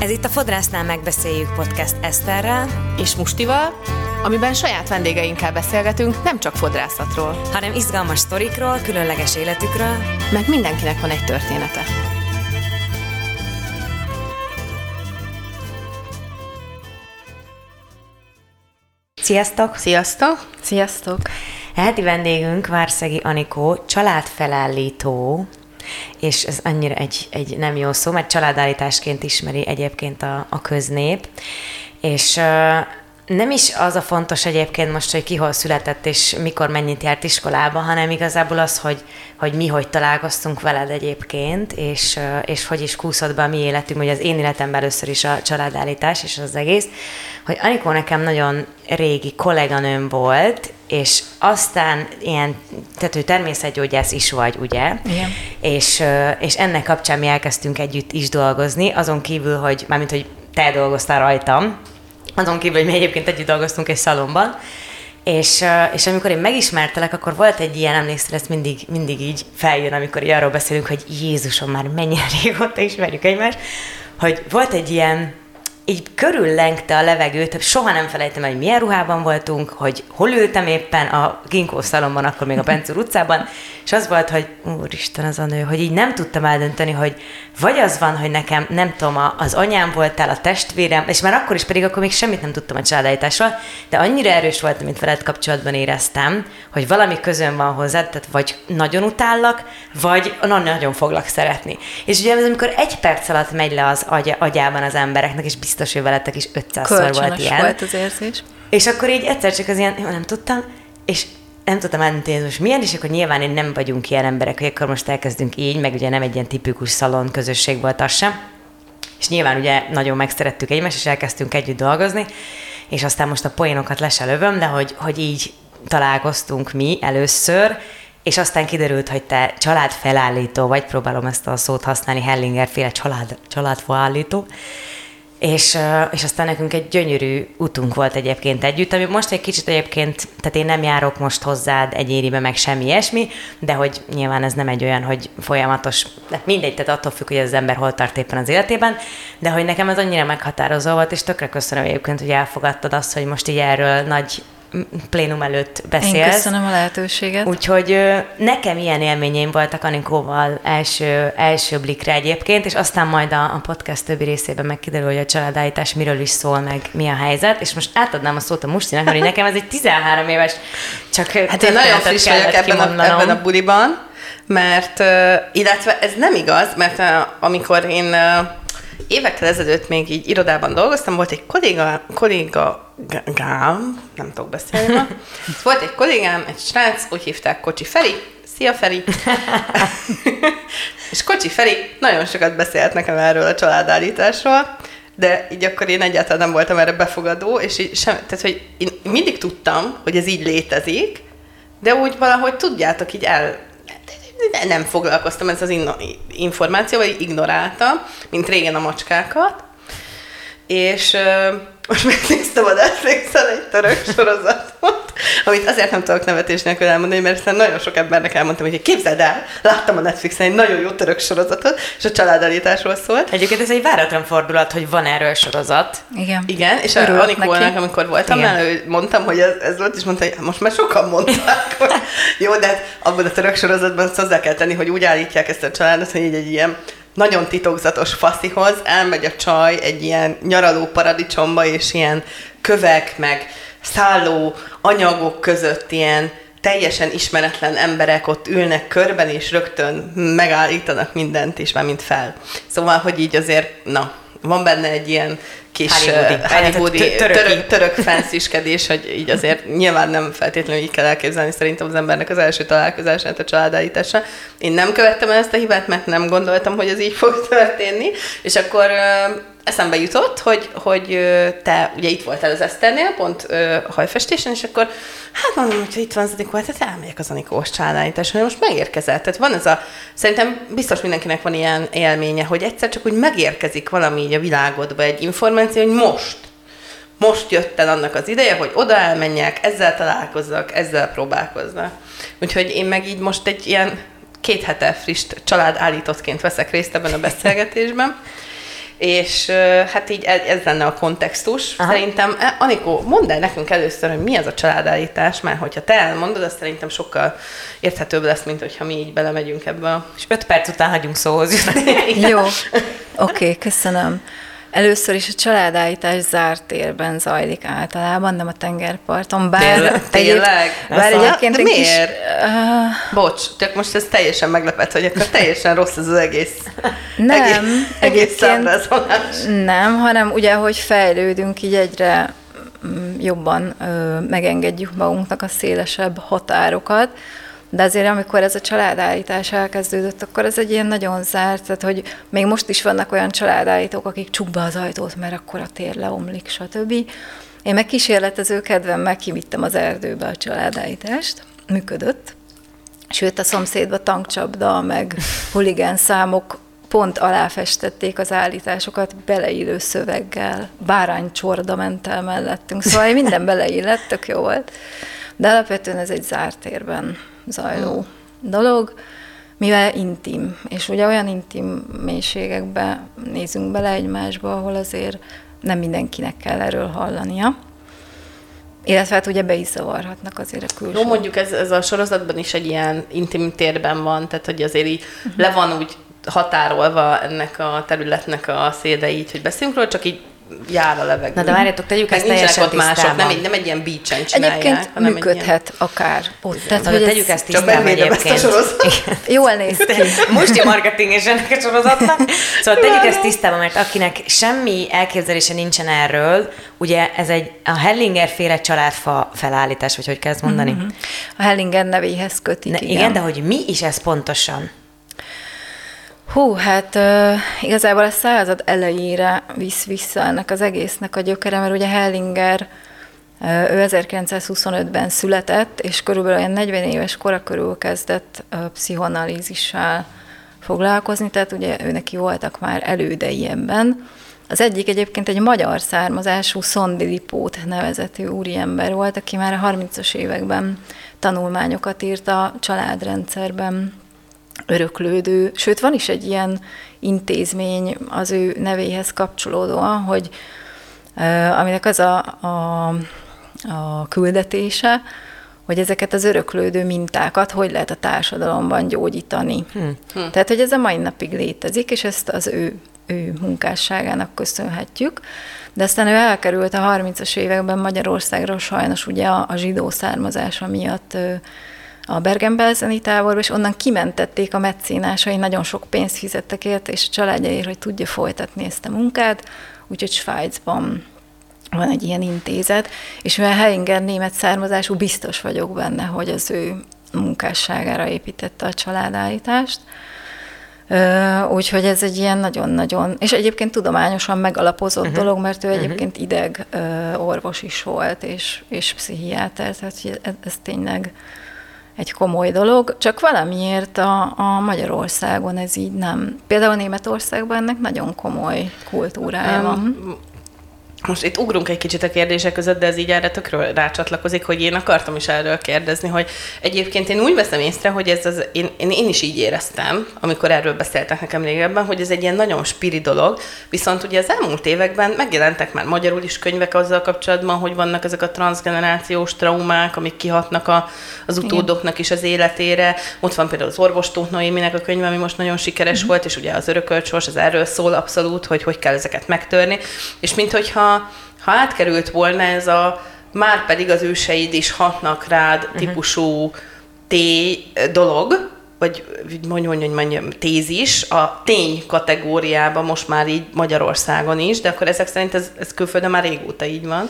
Ez itt a Fodrásznál megbeszéljük podcast Eszterrel és Mustival, amiben saját vendégeinkkel beszélgetünk nem csak fodrászatról, hanem izgalmas sztorikról, különleges életükről, meg mindenkinek van egy története. Sziasztok! Sziasztok! Sziasztok! Heti vendégünk Várszegi Anikó, családfelállító, és ez annyira egy, egy nem jó szó, mert családállításként ismeri egyébként a, a köznép, és nem is az a fontos egyébként most, hogy ki hol született, és mikor mennyit járt iskolába, hanem igazából az, hogy, hogy mi hogy találkoztunk veled egyébként, és, és hogy is kúszott be a mi életünk, hogy az én életemben először is a családállítás és az egész, hogy Anikó nekem nagyon régi kolléganőm volt, és aztán ilyen, tehát ő természetgyógyász is vagy, ugye? Igen. És, és ennek kapcsán mi elkezdtünk együtt is dolgozni, azon kívül, hogy mármint, hogy te dolgoztál rajtam, azon kívül, hogy mi egyébként együtt dolgoztunk egy szalomban, és, és amikor én megismertelek, akkor volt egy ilyen, emlékszel, ezt mindig, mindig így feljön, amikor így arról beszélünk, hogy Jézusom, már mennyire régóta ismerjük egymást, hogy volt egy ilyen, így körüllengte a levegőt, soha nem felejtem el, hogy milyen ruhában voltunk, hogy hol ültem éppen a Ginkó szalomban, akkor még a Pencúr utcában, és az volt, hogy úristen az a nő, hogy így nem tudtam eldönteni, hogy vagy az van, hogy nekem, nem tudom, az anyám voltál, a testvérem, és már akkor is pedig akkor még semmit nem tudtam a családállításról, de annyira erős volt, mint veled kapcsolatban éreztem, hogy valami közön van hozzád, tehát vagy nagyon utállak, vagy nagyon foglak szeretni. És ugye ez amikor egy perc alatt megy le az agy, agyában az embereknek, és biztos, hogy veletek is 500-szor volt ilyen. volt az érzés. És akkor így egyszer csak az ilyen, jó, nem tudtam, és nem tudtam ez most milyen, és akkor nyilván én nem vagyunk ilyen emberek, hogy akkor most elkezdünk így, meg ugye nem egy ilyen tipikus szalon közösség volt az sem. És nyilván ugye nagyon megszerettük egymást, és elkezdtünk együtt dolgozni, és aztán most a poénokat le se lövöm, de hogy, hogy így találkoztunk mi először, és aztán kiderült, hogy te családfelállító vagy, próbálom ezt a szót használni, Hellinger féle család, családfelállító, és, és aztán nekünk egy gyönyörű utunk volt egyébként együtt, ami most egy kicsit egyébként, tehát én nem járok most hozzád egy éribe, meg semmi ilyesmi, de hogy nyilván ez nem egy olyan, hogy folyamatos, de mindegy, tehát attól függ, hogy az ember hol tart éppen az életében, de hogy nekem ez annyira meghatározó volt, és tökre köszönöm egyébként, hogy elfogadtad azt, hogy most így erről nagy plénum előtt beszélsz. Én köszönöm a lehetőséget. Úgyhogy nekem ilyen élményeim voltak Anikóval első, első blikre egyébként, és aztán majd a, a podcast többi részében megkiderül, hogy a családállítás miről is szól, meg mi a helyzet, és most átadnám a szót a Mustinak, mert nekem ez egy 13 éves, csak Hát én nagyon friss vagyok ebben a, ebben a buliban, mert, illetve ez nem igaz, mert amikor én évekkel ezelőtt még így irodában dolgoztam, volt egy kolléga, kolléga gám, nem tudok beszélni ma. Volt egy kollégám, egy srác, úgy hívták Kocsi Feri, Szia Feri! és Kocsi Feri nagyon sokat beszélt nekem erről a családállításról, de így akkor én egyáltalán nem voltam erre befogadó, és így sem, tehát, hogy én mindig tudtam, hogy ez így létezik, de úgy valahogy tudjátok, így el, nem foglalkoztam ez az információval, ignoráltam, mint régen a macskákat, és uh, most megnéztem a Netflixen egy török sorozatot, amit azért nem tudok nevetés nélkül elmondani, mert aztán nagyon sok embernek elmondtam, hogy képzeld el, láttam a Netflixen egy nagyon jó török sorozatot, és a családállításról szólt. Egyébként ez egy váratlan fordulat, hogy van erről sorozat. Igen. Igen, és a Anikónak, amikor voltam el, mondtam, hogy ez, ez volt, és mondta, hogy most már sokan mondták, hogy jó, de hát abban a török sorozatban azt hozzá kell tenni, hogy úgy állítják ezt a családot, hogy így egy ilyen nagyon titokzatos faszihoz elmegy a csaj egy ilyen nyaraló paradicsomba, és ilyen kövek, meg szálló anyagok között ilyen teljesen ismeretlen emberek ott ülnek körben, és rögtön megállítanak mindent is, már mint fel. Szóval, hogy így azért, na, van benne egy ilyen kis hollywoodi, uh, török, török fansziskedés, hogy így azért nyilván nem feltétlenül így kell elképzelni szerintem az embernek az első találkozását a családállításra. Én nem követtem el ezt a hibát, mert nem gondoltam, hogy ez így fog történni, és akkor uh, eszembe jutott, hogy, hogy te ugye itt voltál az Eszternél, pont uh, hajfestésen, és akkor hát mondom, hogy itt van az Anikó, hát elmegyek az Anikós hogy most megérkezett. Tehát van ez a, szerintem biztos mindenkinek van ilyen élménye, hogy egyszer csak úgy megérkezik valami így a világodba, egy információ, hogy most, most jött el annak az ideje, hogy oda elmenjek, ezzel találkozzak, ezzel próbálkoznak. Úgyhogy én meg így most egy ilyen két hete friss család állítottként veszek részt ebben a beszélgetésben, és hát így ez, ez lenne a kontextus. Aha. Szerintem, e, Anikó, mondd el nekünk először, hogy mi az a családállítás, mert hogyha te elmondod, az szerintem sokkal érthetőbb lesz, mint hogyha mi így belemegyünk ebbe. És öt perc után hagyunk szóhoz Jó, oké, okay, köszönöm. Először is a családállítás zárt térben zajlik általában, nem a tengerparton. Bár tényleg? tényleg? Bár egyébként hát, miért? Kis, uh, Bocs, csak most ez teljesen meglepett, hogy akkor teljesen rossz ez az egész Nem, egész, egész nem, hanem ugye, hogy fejlődünk, így egyre mm, jobban ö, megengedjük magunknak a szélesebb határokat, de azért, amikor ez a családállítás elkezdődött, akkor ez egy ilyen nagyon zárt, tehát hogy még most is vannak olyan családállítók, akik csukba az ajtót, mert akkor a tér leomlik, stb. Én meg kísérletező kedvemmel kivittem az erdőbe a családállítást, működött, sőt a szomszédba tankcsapda, meg huligán számok pont aláfestették az állításokat beleillő szöveggel, báránycsorda ment el mellettünk, szóval minden beleillett, tök jó volt. De alapvetően ez egy zárt térben zajló dolog, mivel intim, és ugye olyan intim mélységekbe nézünk bele egymásba, ahol azért nem mindenkinek kell erről hallania. Illetve hát ugye be is zavarhatnak azért a külső. Jó, mondjuk ez, ez a sorozatban is egy ilyen intim térben van, tehát hogy azért így uh-huh. le van úgy határolva ennek a területnek a széde így, hogy beszélünk róla, csak így jár a levegő. Na de várjátok, tegyük ezt teljesen ott mások, nem egy, nem egy ilyen beach-en csinálják. Egyébként hanem működhet ilyen... akár ott. Tehát, hogy tegyük ezt tisztában egyébként. Jól néz ki. Most marketing és ennek a sorozatnak. Szóval tegyük ezt tisztában, mert akinek semmi elképzelése nincsen erről, ugye ez egy a Hellinger féle családfa felállítás, vagy hogy kezd mondani? Mm-hmm. A Hellinger nevéhez kötik, ne, igen. igen. de hogy mi is ez pontosan? Hú, hát uh, igazából a század elejére visz vissza ennek az egésznek a gyökere, mert ugye Hellinger ő 1925-ben született, és körülbelül olyan 40 éves kora körül kezdett uh, pszichoanalízissal foglalkozni, tehát ugye ő neki voltak már elődei ebben. Az egyik egyébként egy magyar származású Szondi Lipót nevezetű úriember volt, aki már a 30-as években tanulmányokat írt a családrendszerben öröklődő, sőt van is egy ilyen intézmény az ő nevéhez kapcsolódóan, hogy aminek az a, a, a küldetése, hogy ezeket az öröklődő mintákat hogy lehet a társadalomban gyógyítani. Hmm. Hmm. Tehát, hogy ez a mai napig létezik, és ezt az ő, ő munkásságának köszönhetjük. De aztán ő elkerült a 30-as években Magyarországról sajnos ugye a, a zsidó származása miatt a Bergen-Belseni táborba, és onnan kimentették a meccénásai, nagyon sok pénzt fizettek érte, és a családjáért, hogy tudja folytatni ezt a munkát, úgyhogy Svájcban van egy ilyen intézet, és mivel Hellinger német származású, biztos vagyok benne, hogy az ő munkásságára építette a családállítást. Úgyhogy ez egy ilyen nagyon-nagyon, és egyébként tudományosan megalapozott uh-huh. dolog, mert ő mhm. egyébként uh-huh. ideg orvos is volt, és, és pszichiáter, tehát ez, ez tényleg egy komoly dolog, csak valamiért a, a Magyarországon ez így nem. Például Németországban ennek nagyon komoly kultúrája um, van. Most itt ugrunk egy kicsit a kérdések között, de ez így erre tökről rácsatlakozik, hogy én akartam is erről kérdezni, hogy egyébként én úgy veszem észre, hogy ez az, én, én, én is így éreztem, amikor erről beszéltek nekem régebben, hogy ez egy ilyen nagyon spiri dolog, viszont ugye az elmúlt években megjelentek már magyarul is könyvek azzal kapcsolatban, hogy vannak ezek a transgenerációs traumák, amik kihatnak a, az utódoknak is az életére. Ott van például az orvostó Noéminek a könyve, ami most nagyon sikeres uh-huh. volt, és ugye az örökölt sors, az erről szól abszolút, hogy hogy kell ezeket megtörni, és minthogyha ha átkerült volna ez a már pedig az őseid is hatnak rád uh-huh. típusú té dolog, vagy mondjuk, hogy mondjam, tézis a tény kategóriába most már így Magyarországon is, de akkor ezek szerint ez, ez külföldön már régóta így van.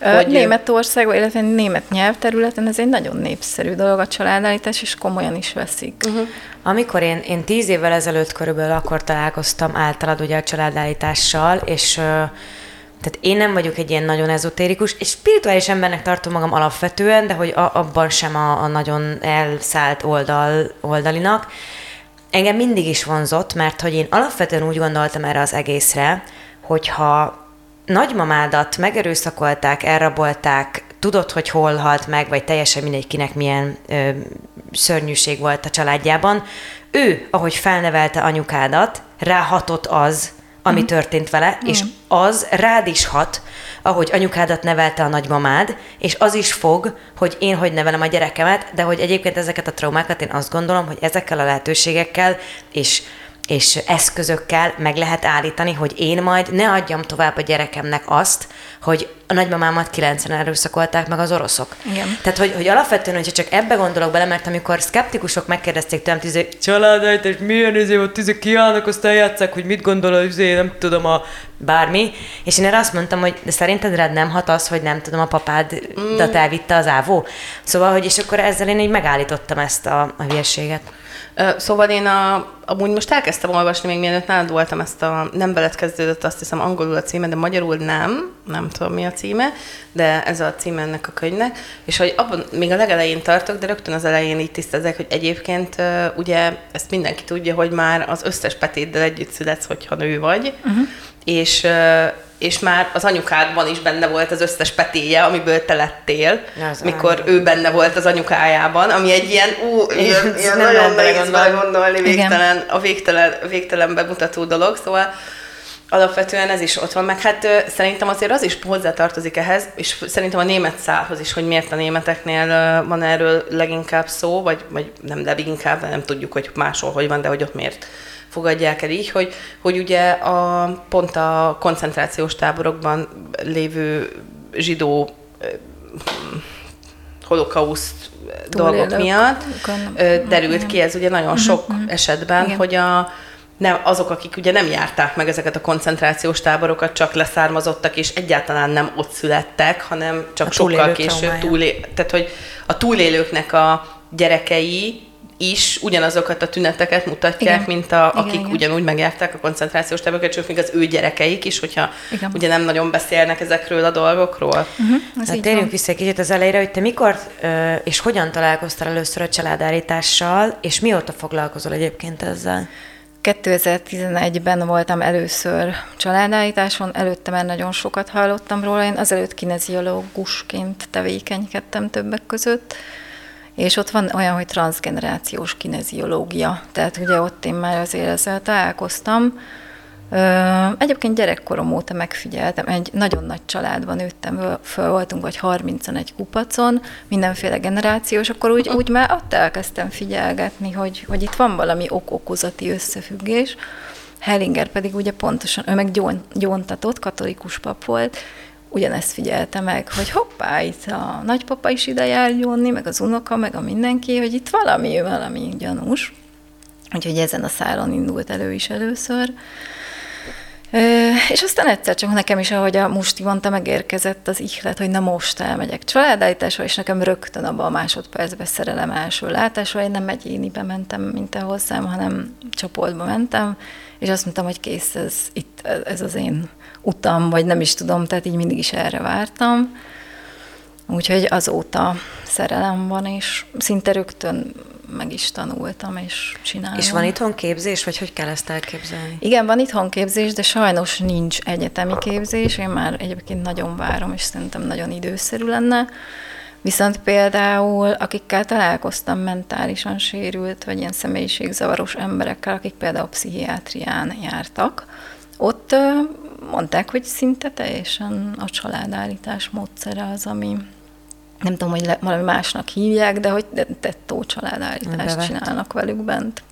Hogy Németországban, illetve német nyelvterületen ez egy nagyon népszerű dolog a családállítás, és komolyan is veszik. Uh-huh. Amikor én, én tíz évvel ezelőtt körülbelül akkor találkoztam általad ugye a családállítással, és uh, tehát én nem vagyok egy ilyen nagyon ezotérikus, és spirituális embernek tartom magam alapvetően, de hogy a, abban sem a, a nagyon elszállt oldal, oldalinak. Engem mindig is vonzott, mert hogy én alapvetően úgy gondoltam erre az egészre, hogyha nagymamádat megerőszakolták, elrabolták, tudod, hogy hol halt meg, vagy teljesen mindegy, kinek milyen ö, szörnyűség volt a családjában, ő, ahogy felnevelte anyukádat, ráhatott az, ami mm. történt vele, mm. és az rád is hat, ahogy anyukádat nevelte a nagymamád, és az is fog, hogy én hogy nevelem a gyerekemet, de hogy egyébként ezeket a traumákat én azt gondolom, hogy ezekkel a lehetőségekkel és és eszközökkel meg lehet állítani, hogy én majd ne adjam tovább a gyerekemnek azt, hogy a nagymamámat 90 erőszakolták meg az oroszok. Igen. Tehát, hogy, hogy alapvetően, hogyha csak ebbe gondolok bele, mert amikor szkeptikusok megkérdezték tőlem, tüzé, családait, és milyen izé, ott tüzé kiállnak, azt eljátszák, hogy mit gondol a izé, nem tudom, a bármi, és én erre azt mondtam, hogy de szerinted rád nem hat az, hogy nem tudom, a papádat mm. elvitte az ávó? Szóval, hogy és akkor ezzel én így megállítottam ezt a, a hülyeséget. Szóval én a, amúgy most elkezdtem olvasni, még mielőtt nálad voltam ezt a nem veled kezdődött, azt hiszem angolul a címe, de magyarul nem, nem tudom mi a címe, de ez a címe ennek a könyvnek, és hogy abban még a legelején tartok, de rögtön az elején így tisztezek, hogy egyébként ugye ezt mindenki tudja, hogy már az összes petéddel együtt születsz, hogyha nő vagy, uh-huh. és és már az anyukádban is benne volt az összes petéje, amiből te lettél, az mikor ő benne volt az anyukájában, ami egy ilyen, ú, ilyen, ilyen nagyon nehéz gondolni, végtelen, a végtelen, végtelen bemutató dolog, szóval alapvetően ez is ott van, meg hát szerintem azért az is hozzátartozik ehhez, és szerintem a német szálhoz is, hogy miért a németeknél van erről leginkább szó, vagy, vagy nem leginkább, nem tudjuk, hogy máshol hogy van, de hogy ott miért fogadják el így, hogy, hogy ugye a, pont a koncentrációs táborokban lévő zsidó holokauszt dolgok miatt derült ki, ez ugye nagyon mhm, sok mhm. esetben, Igen. hogy a, nem, azok, akik ugye nem járták meg ezeket a koncentrációs táborokat, csak leszármazottak, és egyáltalán nem ott születtek, hanem csak a sokkal később túlé, tehát hogy a túlélőknek a gyerekei is ugyanazokat a tüneteket mutatják, igen. mint a, akik igen, igen. ugyanúgy megjárták a koncentrációs táborokat, csak még az ő gyerekeik is, hogyha igen. ugye nem nagyon beszélnek ezekről a dolgokról. Uh-huh, hát térjünk vissza egy kicsit az elejére, hogy te mikor és hogyan találkoztál először a családállítással, és mióta foglalkozol egyébként ezzel? 2011-ben voltam először családállításon, előtte már nagyon sokat hallottam róla, én azelőtt kineziológusként tevékenykedtem többek között, és ott van olyan, hogy transgenerációs kineziológia, tehát ugye ott én már azért ezzel találkoztam. Egyébként gyerekkorom óta megfigyeltem, egy nagyon nagy családban nőttem, föl voltunk vagy 31 kupacon, mindenféle generációs, akkor úgy, úgy már ott elkezdtem figyelgetni, hogy, hogy itt van valami ok-okozati összefüggés. Hellinger pedig ugye pontosan, ő meg gyóntatott, katolikus pap volt, ugyanezt figyelte meg, hogy hoppá, itt a nagypapa is ide jár gyónni, meg az unoka, meg a mindenki, hogy itt valami, valami gyanús. Úgyhogy ezen a száron indult elő is először. És aztán egyszer csak nekem is, ahogy a Musti mondta, megérkezett az ihlet, hogy na most elmegyek családállításra, és nekem rögtön abban a másodpercben szerelem első látásra, én nem egyénibe mentem, mint te hozzám, hanem csoportba mentem, és azt mondtam, hogy kész, ez, itt, ez az én utam, vagy nem is tudom, tehát így mindig is erre vártam. Úgyhogy azóta szerelem van, és szinte rögtön meg is tanultam, és csinálom. És van itthon képzés, vagy hogy kell ezt elképzelni? Igen, van itthon képzés, de sajnos nincs egyetemi képzés. Én már egyébként nagyon várom, és szerintem nagyon időszerű lenne. Viszont például, akikkel találkoztam mentálisan sérült, vagy ilyen személyiségzavaros emberekkel, akik például pszichiátrián jártak, ott mondták, hogy szinte teljesen a családállítás módszere az, ami nem tudom, hogy le, valami másnak hívják, de hogy tettó családállítást Bevettem. csinálnak velük bent.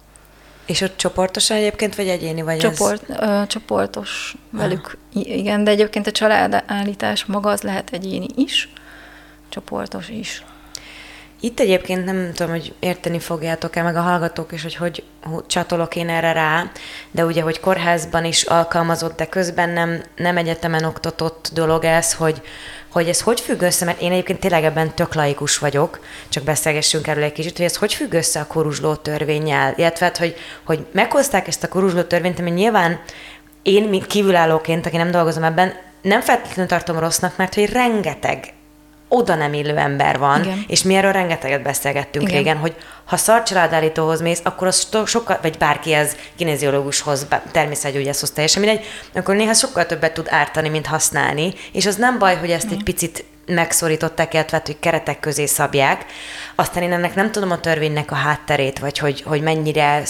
És ott csoportos egyébként, vagy egyéni vagy Csoport, ez? Ö, csoportos velük, ah. igen, de egyébként a családállítás maga az lehet egyéni is, csoportos is. Itt egyébként nem tudom, hogy érteni fogjátok-e meg a hallgatók is, hogy hogy csatolok én erre rá, de ugye, hogy kórházban is alkalmazott, de közben nem, nem egyetemen oktatott dolog ez, hogy, hogy ez hogy függ össze, mert én egyébként tényleg ebben tök laikus vagyok, csak beszélgessünk erről egy kicsit, hogy ez hogy függ össze a koruzsló törvényel, illetve hát, hogy, hogy meghozták ezt a koruzsló törvényt, ami nyilván én, mint kívülállóként, aki nem dolgozom ebben, nem feltétlenül tartom rossznak, mert hogy rengeteg oda nem illő ember van, Igen. és mi erről rengeteget beszélgettünk Igen. régen, hogy ha szarcsaládállítóhoz mész, akkor az sokkal, vagy bárki ez kineziológushoz, természetgyógyászhoz teljesen mindegy, akkor néha sokkal többet tud ártani, mint használni, és az nem baj, hogy ezt Igen. egy picit megszorították, illetve hogy keretek közé szabják. Aztán én ennek nem tudom a törvénynek a hátterét, vagy hogy, hogy mennyire hát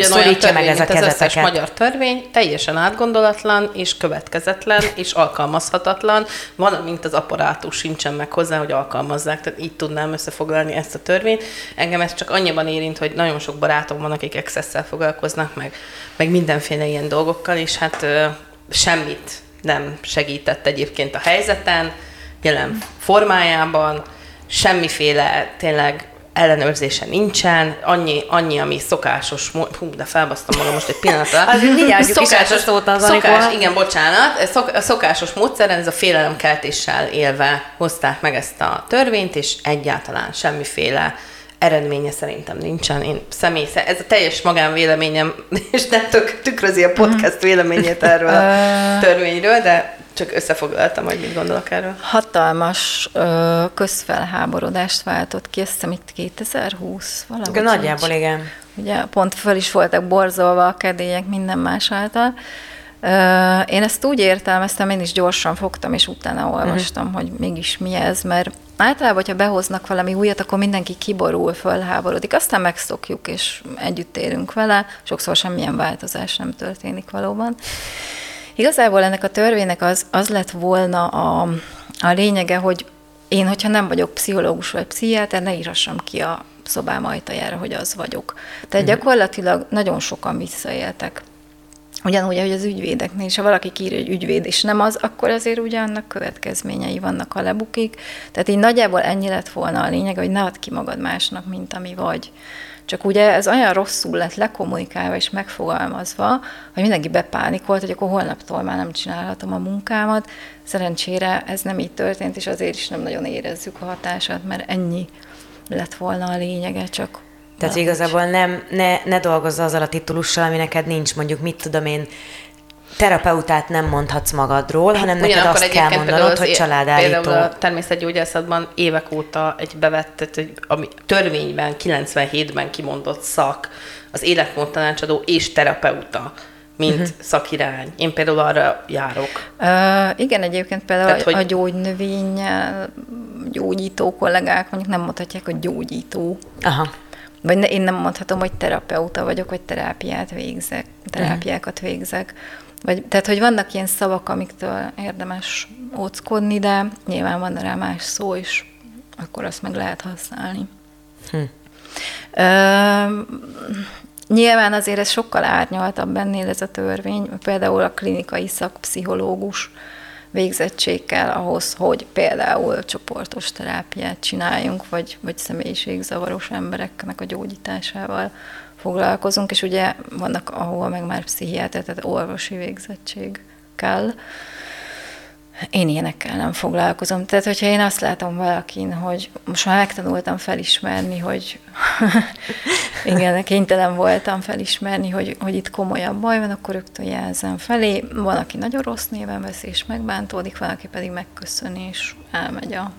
szorítja meg ez a kezeteket. Az összes magyar törvény teljesen átgondolatlan, és következetlen, és alkalmazhatatlan, valamint az apparátus sincsen meg hozzá, hogy alkalmazzák. Tehát így tudnám összefoglalni ezt a törvényt. Engem ez csak annyiban érint, hogy nagyon sok barátom van, akik access foglalkoznak, meg, meg mindenféle ilyen dolgokkal, és hát semmit nem segített egyébként a helyzeten, jelen formájában, semmiféle tényleg ellenőrzése nincsen, annyi, annyi ami szokásos, hú, de felbasztam magam most egy pillanatra. az mindjárt szokásos szót az, szokás, igen, bocsánat, szok, a szokásos módszeren, ez a félelemkeltéssel élve hozták meg ezt a törvényt, és egyáltalán semmiféle eredménye szerintem nincsen. Én személy ez a teljes magánvéleményem, és nem tök, tükrözi a podcast véleményét erről a törvényről, de csak összefoglaltam, hogy mit gondolok erről. Hatalmas ö, közfelháborodást váltott ki, azt hiszem itt 2020 valahogy. Nagyjából igen. Ugye pont föl is voltak borzolva a kedélyek minden más által. Ö, én ezt úgy értelmeztem, én is gyorsan fogtam, és utána olvastam, uh-huh. hogy mégis mi ez, mert általában, hogyha behoznak valami újat, akkor mindenki kiborul, fölháborodik, aztán megszokjuk, és együtt élünk vele, sokszor semmilyen változás nem történik valóban. Igazából ennek a törvénynek az, az lett volna a, a lényege, hogy én, hogyha nem vagyok pszichológus vagy pszichiáter, ne írhassam ki a szobám ajtajára, hogy az vagyok. Tehát mm. gyakorlatilag nagyon sokan visszaéltek. Ugyanúgy, hogy az ügyvédeknél is, ha valaki írja, hogy ügyvéd, és nem az, akkor azért ugye annak következményei vannak, a lebukik. Tehát így nagyjából ennyi lett volna a lényeg, hogy ne add ki magad másnak, mint ami vagy. Csak ugye ez olyan rosszul lett lekommunikálva és megfogalmazva, hogy mindenki bepánikolt, hogy akkor holnaptól már nem csinálhatom a munkámat. Szerencsére ez nem így történt, és azért is nem nagyon érezzük a hatását, mert ennyi lett volna a lényege, csak tehát igazából nem, ne, ne dolgozz azzal a titulussal, ami neked nincs, mondjuk mit tudom én, terapeutát nem mondhatsz magadról, hanem neked Ugyanakkor azt kell mondanod, hogy családállító. Például a természetgyógyászatban évek óta egy bevett, tehát egy, ami törvényben, 97-ben kimondott szak, az életmódtanácsadó és terapeuta mint uh-huh. szakirány. Én például arra járok. Uh, igen, egyébként például Tehát, hogy... a gyógynövényel gyógyító kollégák mondjuk nem mondhatják, hogy gyógyító. Aha. Vagy ne, én nem mondhatom, hogy terapeuta vagyok, vagy terápiát végzek, terápiákat végzek. Vagy, tehát, hogy vannak ilyen szavak, amiktől érdemes óckodni, de nyilván van rá más szó is, akkor azt meg lehet használni. Hm. Ö, nyilván azért ez sokkal árnyaltabb ennél ez a törvény, például a klinikai szakpszichológus végzettség kell ahhoz, hogy például csoportos terápiát csináljunk, vagy, vagy személyiségzavaros embereknek a gyógyításával foglalkozunk, és ugye vannak, ahol meg már pszichiáter, tehát orvosi végzettség kell. Én ilyenekkel nem foglalkozom. Tehát, hogyha én azt látom valakin, hogy most már megtanultam felismerni, hogy igen, kénytelen voltam felismerni, hogy, hogy itt komolyabb baj van, akkor rögtön jelzem felé. Van, aki nagyon rossz néven veszi, és megbántódik, van, aki pedig megköszöni, és elmegy a,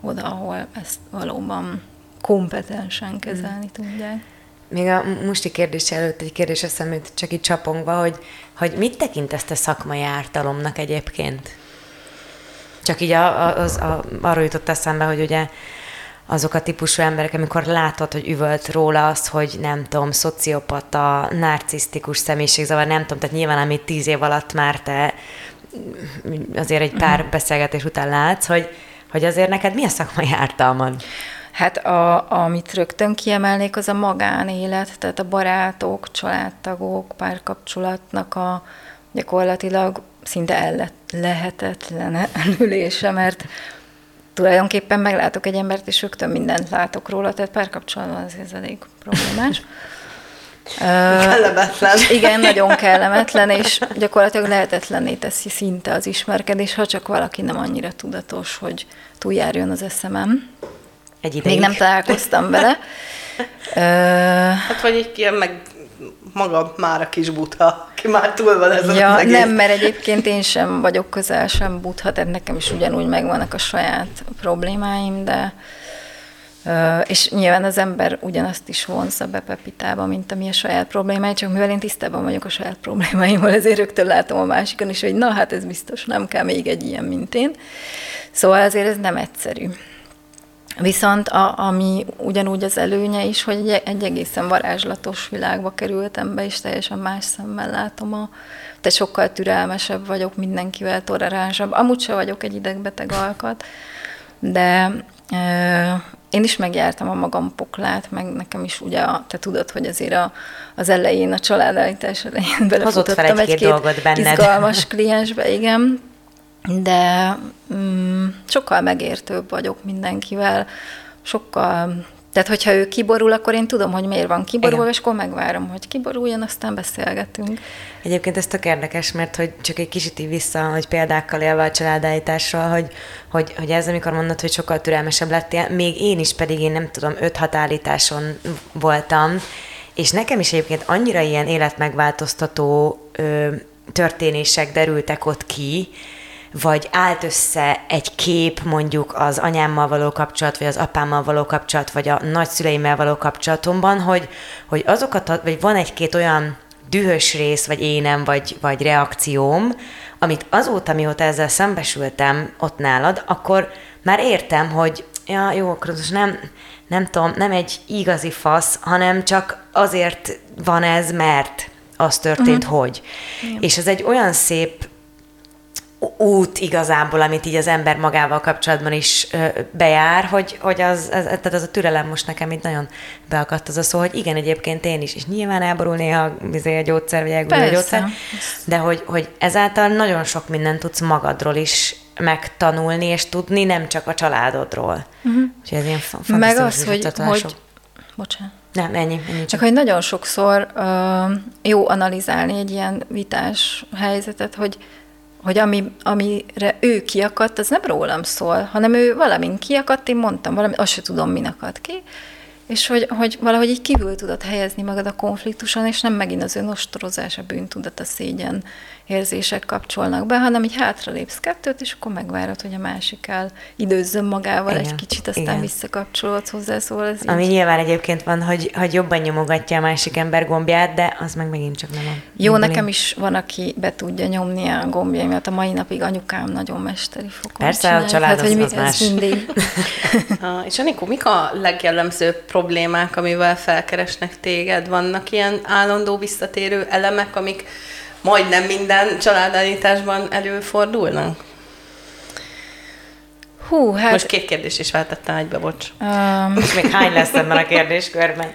oda, ahol ezt valóban kompetensen kezelni tudják. Még a musti kérdés előtt egy kérdés eszembe csak így csapongva, hogy, hogy mit tekintesz te szakmai ártalomnak egyébként? Csak így a, az, a, arról jutott eszembe, hogy ugye azok a típusú emberek, amikor látod, hogy üvölt róla azt, hogy nem tudom, szociopata, narcisztikus személyiségzavar, nem tudom, tehát nyilván amit tíz év alatt már te azért egy pár uh-huh. beszélgetés után látsz, hogy, hogy azért neked mi a szakmai ártalmad? Hát a, amit rögtön kiemelnék, az a magánélet, tehát a barátok, családtagok, párkapcsolatnak a gyakorlatilag szinte el lehetetlen ülése, mert tulajdonképpen meglátok egy embert, és rögtön mindent látok róla, tehát párkapcsolatban az ez elég problémás. kellemetlen. Igen, nagyon kellemetlen, és gyakorlatilag lehetetlenné teszi szinte az ismerkedés, ha csak valaki nem annyira tudatos, hogy túljárjon az eszemem. Egy ideig. Még nem találkoztam vele. hát vagy egy ilyen meg maga már a kis butha, ki már túl van ez ja, az egész. Nem, mert egyébként én sem vagyok közel sem butha, tehát nekem is ugyanúgy megvannak a saját problémáim, de és nyilván az ember ugyanazt is vonzza be Pepitába, mint ami a saját problémái, csak mivel én tisztában vagyok a saját problémáimmal, ezért rögtön látom a másikon is, hogy na hát ez biztos nem kell még egy ilyen, mint én. Szóval azért ez nem egyszerű. Viszont a, ami ugyanúgy az előnye is, hogy egy, egy egészen varázslatos világba kerültem be, és teljesen más szemmel látom a, te sokkal türelmesebb vagyok, mindenkivel toleránsabb. Amúgy se vagyok egy idegbeteg alkat, de én is megjártam a magam poklát, meg nekem is ugye, a, te tudod, hogy azért a, az elején, a családállítás elején belefutottam egy-két egy izgalmas kliensbe, igen, de mm, sokkal megértőbb vagyok mindenkivel, sokkal tehát, hogyha ő kiborul, akkor én tudom, hogy miért van kiborulva, Igen. és akkor megvárom, hogy kiboruljon, aztán beszélgetünk. Egyébként ez tök érdekes, mert hogy csak egy kicsit így vissza, hogy példákkal élve a családállításról, hogy, hogy, hogy ez, amikor mondod, hogy sokkal türelmesebb lettél, még én is pedig én nem tudom, 5-6 állításon voltam, és nekem is egyébként annyira ilyen életmegváltoztató ö, történések derültek ott ki, vagy állt össze egy kép mondjuk az anyámmal való kapcsolat, vagy az apámmal való kapcsolat, vagy a nagyszüleimmel való kapcsolatomban, hogy, hogy azokat, vagy van egy-két olyan dühös rész, vagy énem, vagy, vagy reakcióm, amit azóta, mióta ezzel szembesültem ott nálad, akkor már értem, hogy ja, jó, akkor most nem, nem tudom, nem egy igazi fasz, hanem csak azért van ez, mert az történt, uh-huh. hogy. Igen. És ez egy olyan szép út igazából, amit így az ember magával kapcsolatban is bejár, hogy, hogy az, az, tehát az a türelem most nekem itt nagyon beakadt az a szó, hogy igen, egyébként én is, és nyilván elborul néha izé a gyógyszer, vagy elborul a gyógyszer, de hogy, hogy ezáltal nagyon sok mindent tudsz magadról is megtanulni és tudni, nem csak a családodról. Uh-huh. Úgyhogy ez ilyen Meg az, hogy, hogy, bocsánat. Nem, ennyi. ennyi csak. csak hogy nagyon sokszor uh, jó analizálni egy ilyen vitás helyzetet, hogy hogy ami, amire ő kiakadt, az nem rólam szól, hanem ő valamin kiakadt, én mondtam valami, azt se tudom, min akadt ki, és hogy, hogy valahogy így kívül tudod helyezni magad a konfliktuson, és nem megint az önostorozás, a bűntudat, a szégyen érzések kapcsolnak be, hanem így hátralépsz kettőt, és akkor megvárod, hogy a másik el időzzön magával igen, egy kicsit, aztán igen. visszakapcsolódsz hozzá, szóval ez Ami így... nyilván egyébként van, hogy, hogy jobban nyomogatja a másik ember gombját, de az meg megint csak nem a Jó, nekem nekem is van, aki be tudja nyomni a gombjaimat. A mai napig anyukám nagyon mesteri fokon Persze, csinál. a család hát, az, hogy az más. mindig. és Anikó, mik a legjellemzőbb problémák, amivel felkeresnek téged? Vannak ilyen állandó visszatérő elemek, amik majdnem minden családállításban előfordulnak? Hú, hát... Most két kérdés is váltettem egybe, bocs. Um, Most még hány lesz ebben a kérdéskörben?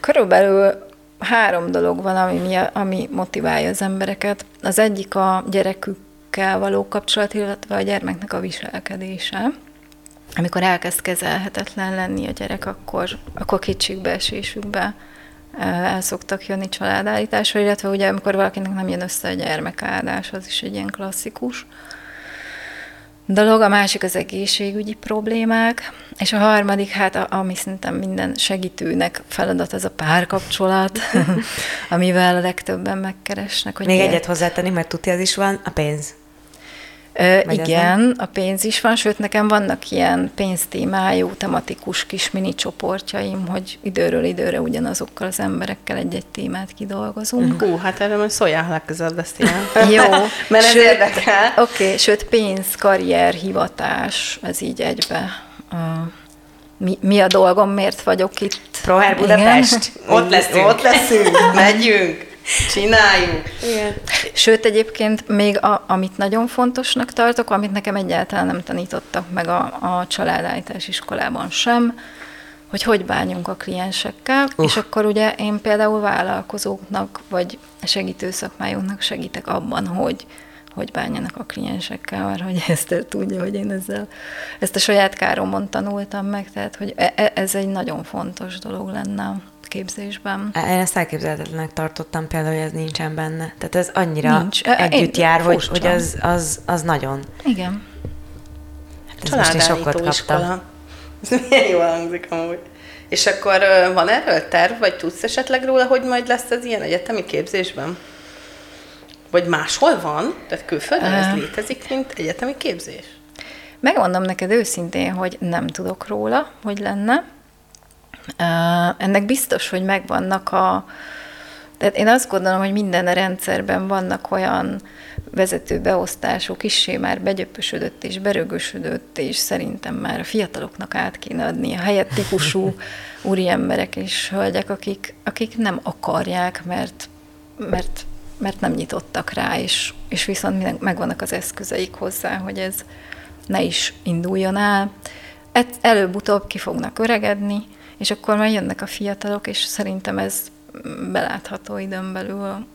Körülbelül három dolog van, ami, mi, ami motiválja az embereket. Az egyik a gyerekükkel való kapcsolat, illetve a gyermeknek a viselkedése. Amikor elkezd kezelhetetlen lenni a gyerek, akkor, akkor kétségbeesésükbe el szoktak jönni családállításra, illetve ugye amikor valakinek nem jön össze a gyermekáldás, az is egy ilyen klasszikus dolog. A másik az egészségügyi problémák, és a harmadik, hát ami szerintem minden segítőnek feladat, az a párkapcsolat, amivel a legtöbben megkeresnek. Hogy Még miért. egyet hozzátenni, mert tudja, az is van, a pénz. Ö, igen, a pénz is van, sőt nekem vannak ilyen pénztémájú, tematikus kis mini csoportjaim, hogy időről időre ugyanazokkal az emberekkel egy-egy témát kidolgozunk. Hú, hát erre majd szóljál legközelebb ezt Jó. Mert ez érdekel. Oké, okay, sőt pénz, karrier, hivatás, ez így egybe. Uh, mi, mi a dolgom, miért vagyok itt? Proher Budapest? Igen. Ott leszünk. Ott leszünk, megyünk. Csináljuk. Igen. Sőt, egyébként még a, amit nagyon fontosnak tartok, amit nekem egyáltalán nem tanítottak meg a, a családállítás iskolában sem, hogy hogy bánjunk a kliensekkel, uh. és akkor ugye én például vállalkozóknak, vagy segítő szakmájunknak segítek abban, hogy hogy bánjanak a kliensekkel, mert hogy ezt tudja, hogy én ezzel, ezt a saját káromon tanultam meg, tehát hogy e, e, ez egy nagyon fontos dolog lenne képzésben. Én ezt elképzelhetetlenek tartottam például, hogy ez nincsen benne. Tehát ez annyira Nincs. együtt Én jár, hogy, hogy az, az, az nagyon. Igen. Hát Családállító iskola. Ez milyen jól hangzik amúgy. És akkor van erről terv, vagy tudsz esetleg róla, hogy majd lesz ez ilyen egyetemi képzésben? Vagy máshol van? Tehát külföldön uh, ez létezik, mint egyetemi képzés? Megmondom neked őszintén, hogy nem tudok róla, hogy lenne. Ennek biztos, hogy megvannak a... Tehát én azt gondolom, hogy minden rendszerben vannak olyan vezető beosztások is már begyöpösödött és berögösödött, és szerintem már a fiataloknak át kéne adni a helyett típusú úri emberek és hölgyek, akik, akik nem akarják, mert, mert, mert nem nyitottak rá, és, és viszont megvannak az eszközeik hozzá, hogy ez ne is induljon el. Előbb-utóbb ki fognak öregedni, és akkor már jönnek a fiatalok, és szerintem ez belátható időn belül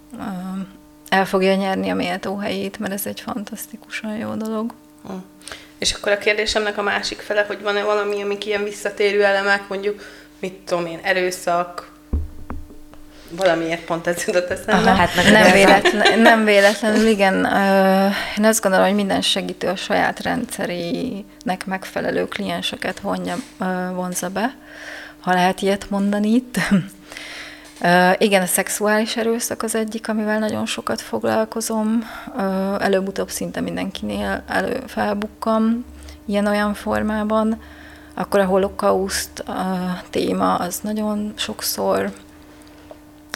el fogja nyerni a méltó helyét, mert ez egy fantasztikusan jó dolog. Hm. És akkor a kérdésemnek a másik fele, hogy van-e valami, amik ilyen visszatérő elemek, mondjuk, mit tudom én, erőszak, valamiért pont ez jutott eszembe. hát nem, véletlen, nem véletlenül, igen. Én azt gondolom, hogy minden segítő a saját rendszerének megfelelő klienseket vonja, vonza be, ha lehet ilyet mondani itt. Igen, a szexuális erőszak az egyik, amivel nagyon sokat foglalkozom. Előbb-utóbb szinte mindenkinél elő felbukkam ilyen-olyan formában. Akkor a holokauszt uh, téma az nagyon sokszor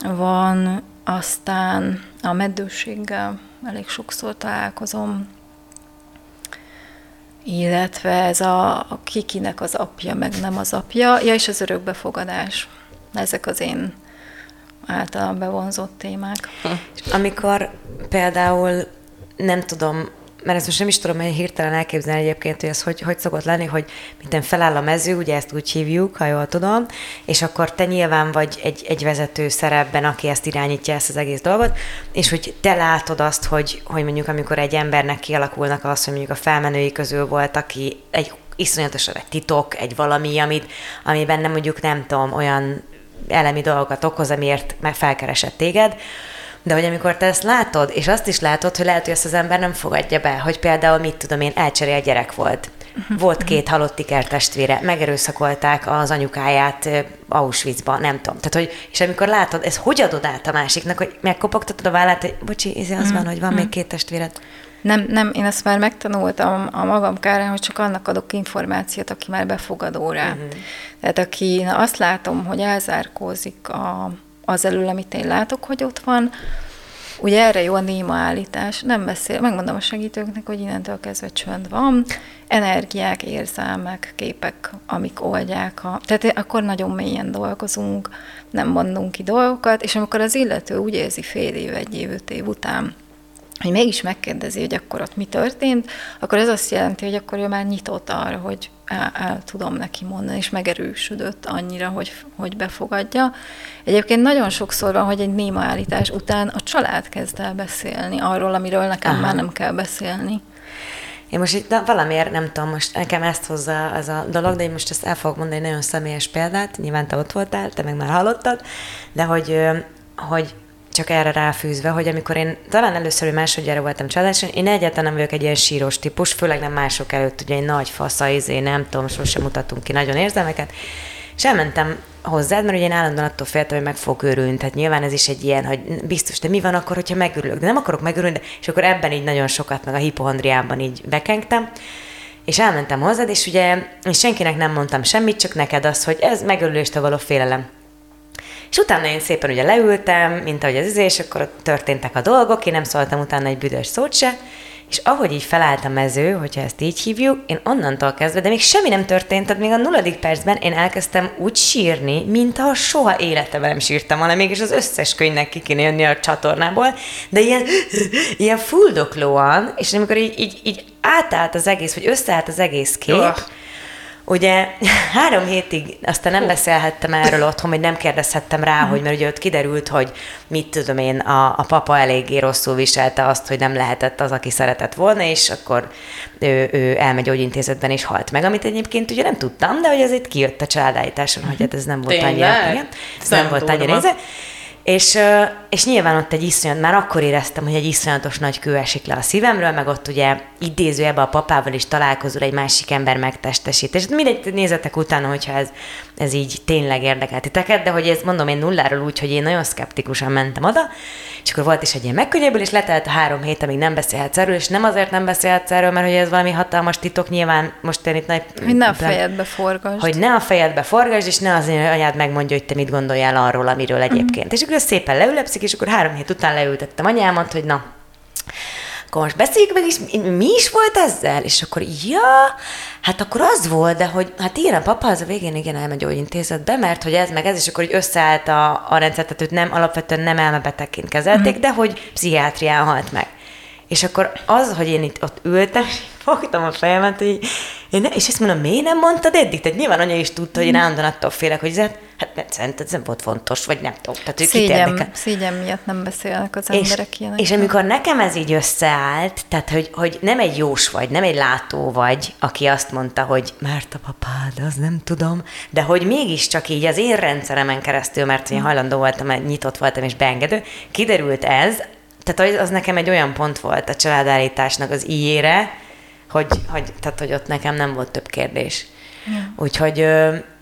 van, aztán a meddőséggel elég sokszor találkozom, illetve ez a, a kikinek az apja, meg nem az apja, ja, és az örökbefogadás. Ezek az én általán bevonzott témák. Amikor például nem tudom, mert ezt most nem is tudom hogy hirtelen elképzelni egyébként, hogy ez hogy, hogy szokott lenni, hogy minden feláll a mező, ugye ezt úgy hívjuk, ha jól tudom, és akkor te nyilván vagy egy, egy vezető szerepben, aki ezt irányítja, ezt az egész dolgot, és hogy te látod azt, hogy, hogy mondjuk amikor egy embernek kialakulnak az, hogy mondjuk a felmenői közül volt, aki egy iszonyatosan egy titok, egy valami, amit, amiben nem mondjuk nem tudom, olyan elemi dolgokat okoz, amiért meg felkeresett téged, de hogy amikor te ezt látod, és azt is látod, hogy lehet, hogy ezt az ember nem fogadja be, hogy például mit tudom én, elcserél gyerek volt. Volt két halott ikertestvére, megerőszakolták az anyukáját Auschwitzba, nem tudom. Tehát, hogy, és amikor látod, ez hogy adod át a másiknak, hogy megkopogtatod a vállát, hogy bocsi, ez az van, hogy van még két testvéred. Nem, nem, én ezt már megtanultam a magam kárán, hogy csak annak adok információt, aki már befogadó rá. Uh-huh. Tehát aki na, azt látom, hogy elzárkózik a, az elől, amit én látok, hogy ott van, Ugye erre jó a néma állítás, nem beszél, megmondom a segítőknek, hogy innentől kezdve csönd van, energiák, érzelmek, képek, amik oldják. A, tehát akkor nagyon mélyen dolgozunk, nem mondunk ki dolgokat, és amikor az illető úgy érzi fél év, egy év, öt év után, hogy mégis megkérdezi, hogy akkor ott mi történt, akkor ez azt jelenti, hogy akkor ő már nyitott arra, hogy el, el tudom neki mondani, és megerősödött annyira, hogy, hogy befogadja. Egyébként nagyon sokszor van, hogy egy néma állítás után a család kezd el beszélni arról, amiről nekem Aha. már nem kell beszélni. Én most itt valamiért nem tudom, most nekem ezt hozza az a dolog, de én most ezt el fogok mondani egy nagyon személyes példát, nyilván te ott voltál, te meg már hallottad, de hogy, hogy csak erre ráfűzve, hogy amikor én talán először, hogy másodjára voltam családosan, én egyáltalán nem vagyok egy ilyen síros típus, főleg nem mások előtt, ugye egy nagy fasza, izé, nem tudom, sosem mutatunk ki nagyon érzelmeket, és elmentem hozzád, mert ugye én állandóan attól féltem, hogy meg fog őrülni. Tehát nyilván ez is egy ilyen, hogy biztos, de mi van akkor, hogyha megörülök? De nem akarok megörülni, de... és akkor ebben így nagyon sokat, meg a hipohondriában így bekengtem. És elmentem hozzád, és ugye és senkinek nem mondtam semmit, csak neked az, hogy ez megörüléstől való félelem. És utána én szépen ugye leültem, mint ahogy az izé, és akkor történtek a dolgok, én nem szóltam utána egy büdös szót se, és ahogy így felállt a mező, hogyha ezt így hívjuk, én onnantól kezdve, de még semmi nem történt, tehát még a nulladik percben én elkezdtem úgy sírni, mint ha soha életemben nem sírtam volna, mégis az összes könyvnek ki kéne jönni a csatornából, de ilyen, ilyen fuldoklóan, és amikor így, így, így átállt az egész, vagy összeállt az egész kép, oh Ugye három hétig aztán nem beszélhettem erről otthon, hogy nem kérdezhettem rá, hogy mert ugye ott kiderült, hogy mit tudom én, a, a papa eléggé rosszul viselte azt, hogy nem lehetett az, aki szeretett volna, és akkor ő, ő elmegy gyógyintézetben és halt meg, amit egyébként ugye nem tudtam, de hogy ez itt kijött a családállításon, hogy hát ez nem volt Tényleg? annyira, igen, ez nem, nem volt annyira És, és nyilván ott egy iszonyat, már akkor éreztem, hogy egy iszonyatos nagy kő esik le a szívemről, meg ott ugye idéző ebbe a papával is találkozol egy másik ember megtestesít. És mindegy, nézetek utána, hogyha ez, ez így tényleg érdekel titeket, de hogy ez mondom én nulláról úgy, hogy én nagyon szkeptikusan mentem oda, és akkor volt is egy ilyen megkönnyebbül, és letelt a három hét, amíg nem beszélhetsz erről, és nem azért nem beszélhetsz erről, mert hogy ez valami hatalmas titok, nyilván most én itt nagy... Hogy ne a fejedbe forgasd. Hogy ne a fejedbe forgasd, és ne az én anyád megmondja, hogy te mit gondoljál arról, amiről egyébként. Mm. És akkor szépen leülepszik, és akkor három hét után leültettem anyámat, hogy na, akkor most beszéljük meg is, mi is volt ezzel? És akkor, ja, hát akkor az volt, de hogy hát igen, papa az a végén igen elmegy gyógyintézetbe, mert hogy ez meg ez, és akkor hogy összeállt a, a rendszer, tehát őt nem, alapvetően nem elmebetegként kezelték, mm. de hogy pszichiátrián halt meg. És akkor az, hogy én itt ott ültem, fogtam a fejemet, hogy én ne, és ezt mondom, miért nem mondtad eddig? Tehát nyilván anya is tudta, hogy én állandóan attól félek, hogy hát nem, szerinted ez nem volt fontos, vagy nem tudom. Tehát, szégyen, szégyen miatt nem beszélnek az és, emberek ilyenek. És amikor nekem ez így összeállt, tehát hogy, hogy nem egy jós vagy, nem egy látó vagy, aki azt mondta, hogy mert a papád, az nem tudom, de hogy mégiscsak így az én rendszeremen keresztül, mert én hajlandó voltam, nyitott voltam és beengedő, kiderült ez, tehát az nekem egy olyan pont volt a családállításnak az íjére, hogy, hogy, tehát, hogy ott nekem nem volt több kérdés. Ja. Úgyhogy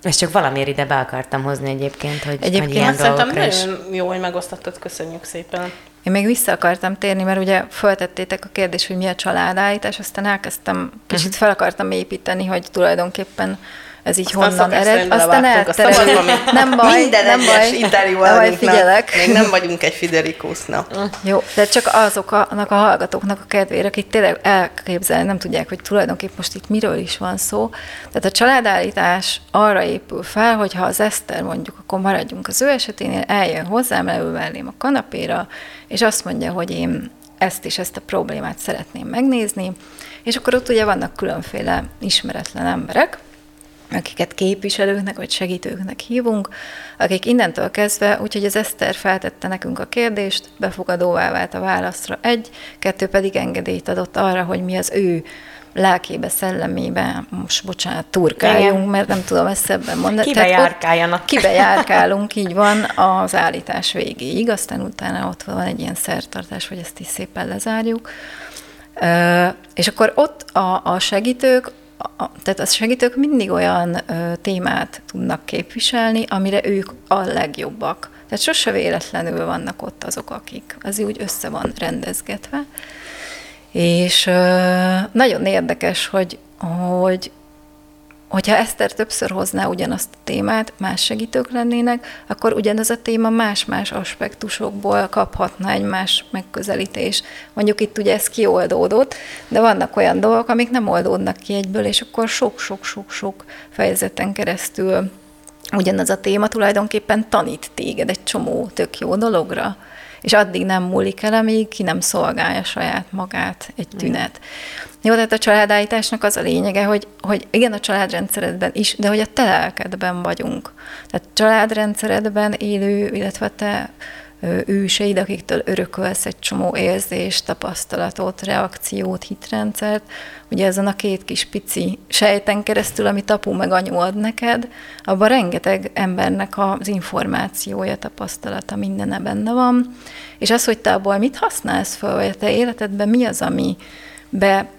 ezt csak valamiért ide be akartam hozni egyébként, hogy, egyébként hogy ilyen szerintem nagyon jó, hogy megosztottad, köszönjük szépen. Én még vissza akartam térni, mert ugye föltettétek a kérdést, hogy mi a családállítás, aztán elkezdtem, kicsit uh-huh. fel akartam építeni, hogy tulajdonképpen ez így Aztán honnan ered. Aztán elterelő. Nem baj, Minden nem baj. interjúval baj, figyelek. Még nem vagyunk egy Fiderikusnak. Jó, de csak azoknak a hallgatóknak a kedvére, akik tényleg elképzelni nem tudják, hogy tulajdonképpen most itt miről is van szó. Tehát a családállítás arra épül fel, hogy ha az Eszter mondjuk, akkor maradjunk az ő eseténél, eljön hozzám, leül a kanapéra, és azt mondja, hogy én ezt és ezt a problémát szeretném megnézni, és akkor ott ugye vannak különféle ismeretlen emberek, akiket képviselőknek vagy segítőknek hívunk, akik innentől kezdve, úgyhogy az Eszter feltette nekünk a kérdést, befogadóvá vált a válaszra egy, kettő pedig engedélyt adott arra, hogy mi az ő lelkébe, szellemébe, most bocsánat, turkáljunk, Igen. mert nem tudom ezt ebben mondani. Kibe járkáljanak. Kibe járkálunk, így van, az állítás végéig, aztán utána ott van egy ilyen szertartás, hogy ezt is szépen lezárjuk. És akkor ott a, a segítők a, tehát a segítők mindig olyan ö, témát tudnak képviselni, amire ők a legjobbak. Tehát sose véletlenül vannak ott azok, akik az úgy össze van rendezgetve. És ö, nagyon érdekes, hogy, hogy hogyha Eszter többször hozná ugyanazt a témát, más segítők lennének, akkor ugyanaz a téma más-más aspektusokból kaphatna egy más megközelítés. Mondjuk itt ugye ez kioldódott, de vannak olyan dolgok, amik nem oldódnak ki egyből, és akkor sok-sok-sok-sok fejezeten keresztül ugyanaz a téma tulajdonképpen tanít téged egy csomó tök jó dologra és addig nem múlik el, amíg ki nem szolgálja saját magát egy tünet. Jó, tehát a családállításnak az a lényege, hogy, hogy igen, a családrendszeredben is, de hogy a te lelkedben vagyunk. Tehát családrendszeredben élő, illetve te őseid, akiktől örökölsz egy csomó érzést, tapasztalatot, reakciót, hitrendszert. Ugye ezen a két kis pici sejten keresztül, amit apu meg anyu ad neked, abban rengeteg embernek az információja, tapasztalata, mindene benne van. És az, hogy te abból mit használsz fel, vagy a te életedben mi az, ami be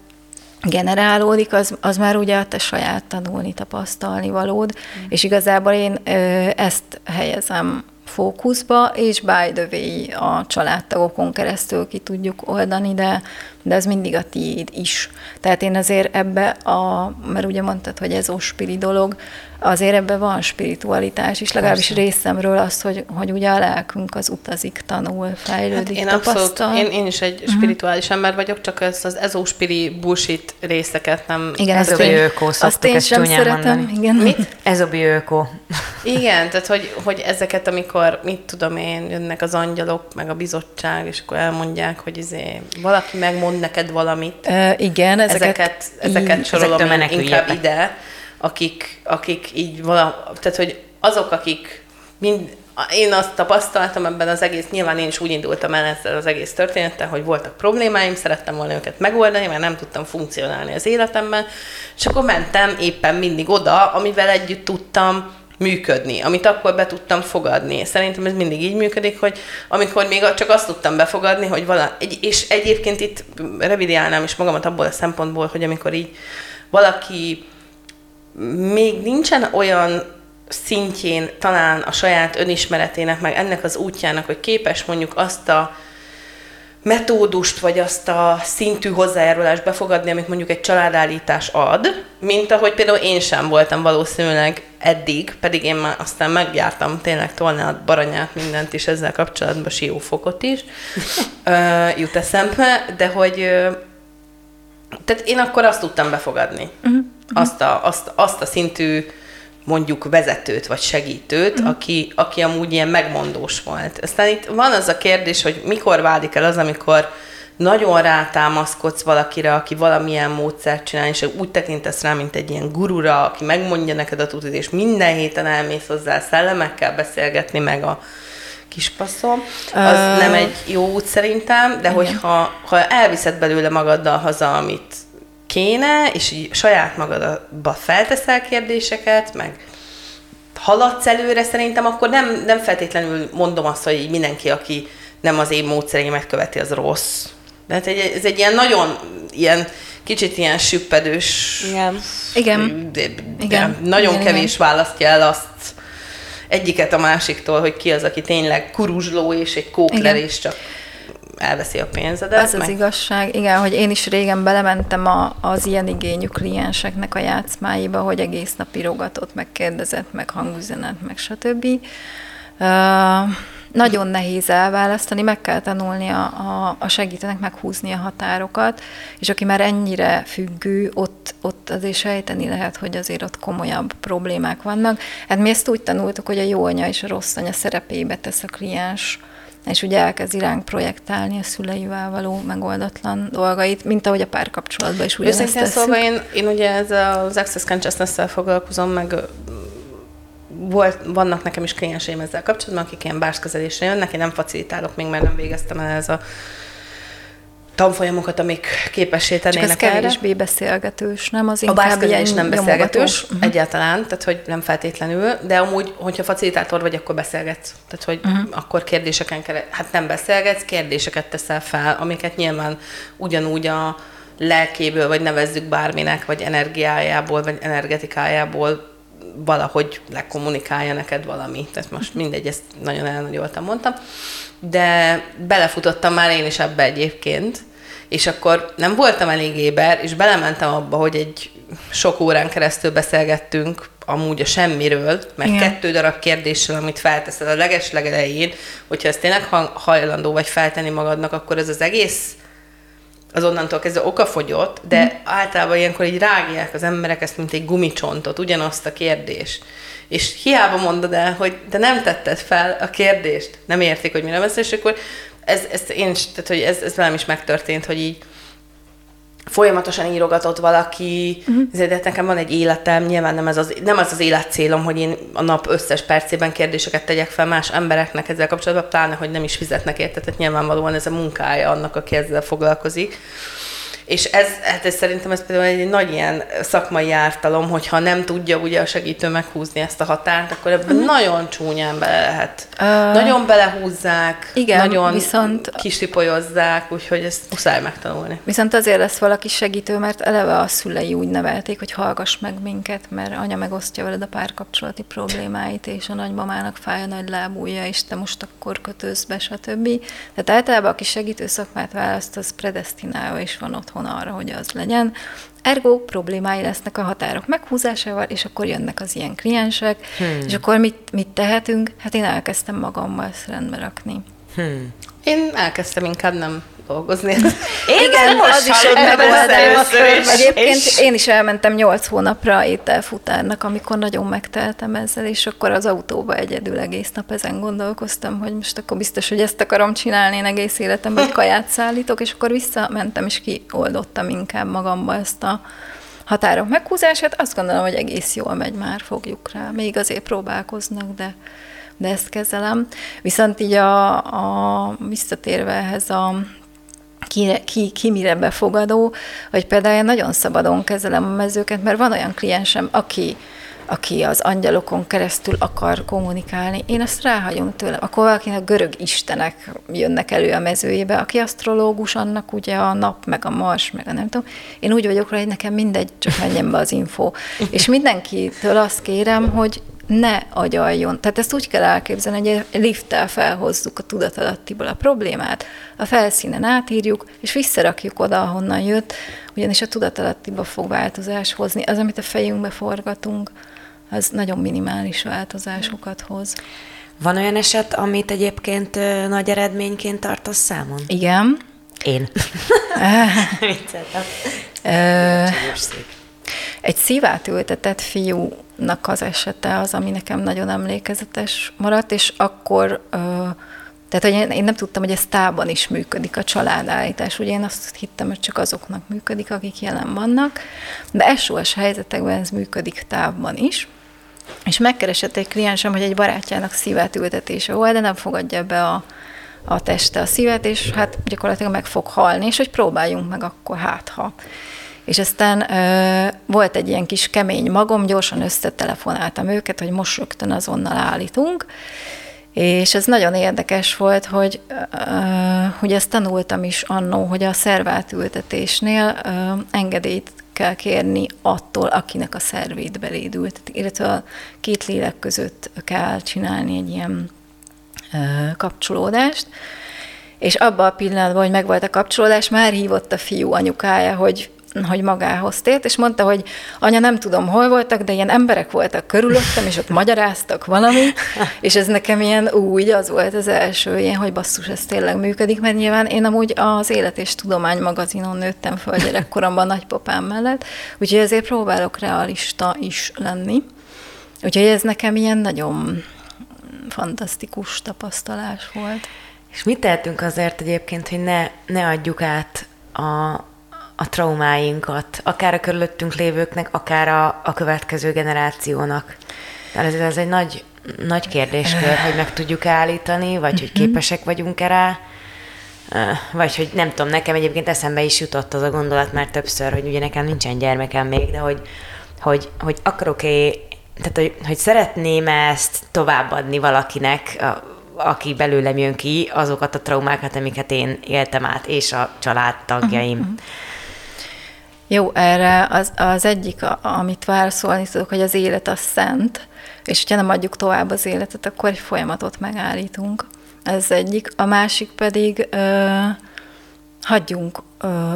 generálódik, az, az már ugye a te saját tanulni, tapasztalni valód, mm. és igazából én ö, ezt helyezem fókuszba, és by the way a családtagokon keresztül ki tudjuk oldani, de, de ez mindig a tiéd is. Tehát én azért ebbe a, mert ugye mondtad, hogy ez ospiri dolog, azért ebben van spiritualitás is, legalábbis Persze. részemről az, hogy, hogy ugye a lelkünk az utazik, tanul, fejlődik, hát én tapasztal. Abszolút, én, én is egy uh-huh. spirituális ember vagyok, csak ez az ezóspiri bullshit részeket nem... Igen, ez a öko, azt én sem szeretem. Mondani. Igen. Mit? Ezobi öko. Igen, tehát hogy, hogy ezeket, amikor, mit tudom én, jönnek az angyalok, meg a bizottság, és akkor elmondják, hogy izé, valaki megmond neked valamit. Uh, igen, ezeket, ezeket, ezeket sorolom ezek inkább ide akik, akik így vala, tehát hogy azok, akik mind, én azt tapasztaltam ebben az egész, nyilván én is úgy indultam el ezzel az egész történettel, hogy voltak problémáim, szerettem volna őket megoldani, mert nem tudtam funkcionálni az életemben, és akkor mentem éppen mindig oda, amivel együtt tudtam működni, amit akkor be tudtam fogadni. Szerintem ez mindig így működik, hogy amikor még csak azt tudtam befogadni, hogy vala, és egyébként itt revidiálnám is magamat abból a szempontból, hogy amikor így valaki még nincsen olyan szintjén talán a saját önismeretének, meg ennek az útjának, hogy képes mondjuk azt a metódust, vagy azt a szintű hozzájárulást befogadni, amit mondjuk egy családállítás ad, mint ahogy például én sem voltam valószínűleg eddig, pedig én már aztán megjártam tényleg tolnát, baranyát, mindent is ezzel kapcsolatban, siófokot is uh, jut eszembe, de hogy uh, tehát én akkor azt tudtam befogadni. Uh-huh. Azt, a, azt, azt a szintű mondjuk vezetőt vagy segítőt, mm. aki, aki amúgy ilyen megmondós volt. Aztán itt van az a kérdés, hogy mikor válik el az, amikor nagyon rátámaszkodsz valakire, aki valamilyen módszert csinál, és úgy tekintesz rá, mint egy ilyen gurura, aki megmondja neked a tutit, és minden héten elmész hozzá szellemekkel beszélgetni, meg a kispaszom. Az uh, nem egy jó út szerintem, de igen. hogyha ha elviszed belőle magaddal haza, amit kéne, és így saját magadba felteszel kérdéseket, meg haladsz előre szerintem, akkor nem, nem feltétlenül mondom azt, hogy mindenki, aki nem az én módszereimet követi, az rossz. De hát egy, ez egy ilyen nagyon, ilyen kicsit ilyen süppedős. Igen. Igen. De, de igen. Nagyon igen, kevés igen. választja el azt egyiket a másiktól, hogy ki az, aki tényleg kuruzsló és egy kókler, és csak elveszi a pénzedet. Ez meg... az igazság, igen, hogy én is régen belementem a, az ilyen igényű klienseknek a játszmáiba, hogy egész nap írogatott, meg kérdezett, meg hangüzenet, meg stb. Uh, nagyon nehéz elválasztani, meg kell tanulni a, a, a segítőnek meghúzni a határokat, és aki már ennyire függő, ott, ott azért sejteni lehet, hogy azért ott komolyabb problémák vannak. Hát mi ezt úgy tanultuk, hogy a jó anya és a rossz anya szerepébe tesz a kliens és ugye elkezd iránk projektálni a szüleivel való megoldatlan dolgait, mint ahogy a párkapcsolatban is ugyanezt Őszintén szóval én, én ugye ez az Access consciousness foglalkozom, meg volt, vannak nekem is klienseim ezzel kapcsolatban, akik ilyen bárskezelésre jönnek, én nem facilitálok még, mert nem végeztem el ez a tanfolyamokat, amik képessé tennének Csak ez kevésbé beszélgetős, nem? Az a ilyen nem beszélgetős uh-huh. egyáltalán, tehát hogy nem feltétlenül, de amúgy, hogyha facilitátor vagy, akkor beszélgetsz. Tehát, hogy uh-huh. akkor kérdéseken kell, hát nem beszélgetsz, kérdéseket teszel fel, amiket nyilván ugyanúgy a lelkéből, vagy nevezzük bárminek, vagy energiájából, vagy energetikájából valahogy lekommunikálja neked valami. Tehát most mindegy, ezt nagyon elnagyoltam mondtam. De belefutottam már én is ebbe egyébként, és akkor nem voltam elég éber, és belementem abba, hogy egy sok órán keresztül beszélgettünk amúgy a semmiről, mert Igen. kettő darab kérdéssel, amit felteszed a leges legelején, hogyha ezt tényleg hajlandó vagy feltenni magadnak, akkor ez az egész az onnantól kezdve okafogyott, de mm. általában ilyenkor így rágják az emberek ezt, mint egy gumicsontot, ugyanazt a kérdést. És hiába mondod el, hogy de nem tetted fel a kérdést, nem értik, hogy mire beszél, és akkor ez, ez én is, tehát hogy ez, ez velem is megtörtént, hogy így folyamatosan írogatott valaki, uh-huh. ezért nekem van egy életem, nyilván nem ez az, nem az az életcélom, hogy én a nap összes percében kérdéseket tegyek fel más embereknek ezzel kapcsolatban, pláne, hogy nem is fizetnek érte, tehát nyilvánvalóan ez a munkája annak, aki ezzel foglalkozik. És ez, hát ez szerintem ez például egy nagy ilyen szakmai ártalom, hogyha nem tudja ugye a segítő meghúzni ezt a határt, akkor ebben uh-huh. nagyon csúnyán bele lehet. Uh, nagyon belehúzzák, igen, nagyon viszont, kisipolyozzák, úgyhogy ezt muszáj megtanulni. Viszont azért lesz valaki segítő, mert eleve a szülei úgy nevelték, hogy hallgass meg minket, mert anya megosztja veled a párkapcsolati problémáit, és a nagymamának fáj a nagy lábúja, és te most akkor kötőzz be, stb. Tehát általában, aki segítő szakmát választ, az predestinálva is van ott otthon arra, hogy az legyen. Ergo problémái lesznek a határok meghúzásával, és akkor jönnek az ilyen kliensek, hmm. és akkor mit, mit tehetünk? Hát én elkezdtem magammal ezt rendbe rakni. Hmm. Én elkezdtem inkább nem dolgozni. Én Igen, az is egy. Egyébként én is elmentem nyolc hónapra ételfutárnak, amikor nagyon megteltem ezzel, és akkor az autóba egyedül egész nap ezen gondolkoztam, hogy most akkor biztos, hogy ezt akarom csinálni én egész életemben, hogy kaját szállítok, és akkor visszamentem, és kioldottam inkább magamba ezt a határok meghúzását. Azt gondolom, hogy egész jól megy már, fogjuk rá. Még azért próbálkoznak, de de ezt kezelem. Viszont így a, a visszatérve ehhez a ki, ki, ki mire befogadó, hogy például én nagyon szabadon kezelem a mezőket, mert van olyan kliensem, aki aki az angyalokon keresztül akar kommunikálni, én azt ráhagyom tőle. Akkor valakinek görög istenek jönnek elő a mezőjébe, aki asztrológus, annak ugye a nap, meg a mars, meg a nem tudom. Én úgy vagyok rá, hogy nekem mindegy, csak menjen be az info. És mindenkitől azt kérem, hogy ne agyaljon. Tehát ezt úgy kell elképzelni, hogy egy lifttel felhozzuk a tudatalattiból a problémát, a felszínen átírjuk, és visszarakjuk oda, ahonnan jött, ugyanis a tudatalattiba fog változás hozni. Az, amit a fejünkbe forgatunk, az nagyon minimális változásokat hoz. Van olyan eset, amit egyébként nagy eredményként tartasz számon? Igen. Én. Egy szívát ültetett fiúnak az esete az, ami nekem nagyon emlékezetes maradt, és akkor tehát, hogy én, nem tudtam, hogy ez tában is működik a családállítás. Ugye én azt hittem, hogy csak azoknak működik, akik jelen vannak, de SOS helyzetekben ez működik távban is. És megkeresett egy kliensem, hogy egy barátjának szívát ültetése volt, de nem fogadja be a, a teste a szívet, és hát gyakorlatilag meg fog halni, és hogy próbáljunk meg akkor hát, ha. És aztán ö, volt egy ilyen kis kemény magom, gyorsan összetelefonáltam őket, hogy most rögtön azonnal állítunk, és ez nagyon érdekes volt, hogy, uh, hogy ezt tanultam is annó, hogy a szervátültetésnél uh, engedélyt kell kérni attól, akinek a szervét belédült, illetve a két lélek között kell csinálni egy ilyen uh, kapcsolódást. És abban a pillanatban, hogy megvolt a kapcsolódás, már hívott a fiú anyukája, hogy hogy magához tért, és mondta, hogy anya, nem tudom, hol voltak, de ilyen emberek voltak körülöttem, és ott magyaráztak valami, és ez nekem ilyen úgy, az volt az első ilyen, hogy basszus, ez tényleg működik, mert nyilván én amúgy az Élet és Tudomány magazinon nőttem föl gyerekkoromban nagypapám mellett, úgyhogy ezért próbálok realista is lenni. Úgyhogy ez nekem ilyen nagyon fantasztikus tapasztalás volt. És mit tehetünk azért egyébként, hogy ne, ne adjuk át a, a traumáinkat, akár a körülöttünk lévőknek, akár a, a következő generációnak. Ez, ez egy nagy, nagy kérdéskör, hogy meg tudjuk állítani, vagy hogy mhm. képesek vagyunk-e rá, vagy hogy nem tudom, nekem egyébként eszembe is jutott az a gondolat már többször, hogy ugye nekem nincsen gyermekem még, de hogy, hogy, hogy akarok-e, tehát hogy, hogy szeretném ezt továbbadni valakinek, aki belőlem jön ki, azokat a traumákat, amiket én éltem át, és a családtagjaim. Uh-huh. Jó, erre az, az egyik, amit válaszolni tudok, hogy az élet az szent, és hogyha nem adjuk tovább az életet, akkor egy folyamatot megállítunk. Ez egyik. A másik pedig ö, hagyjunk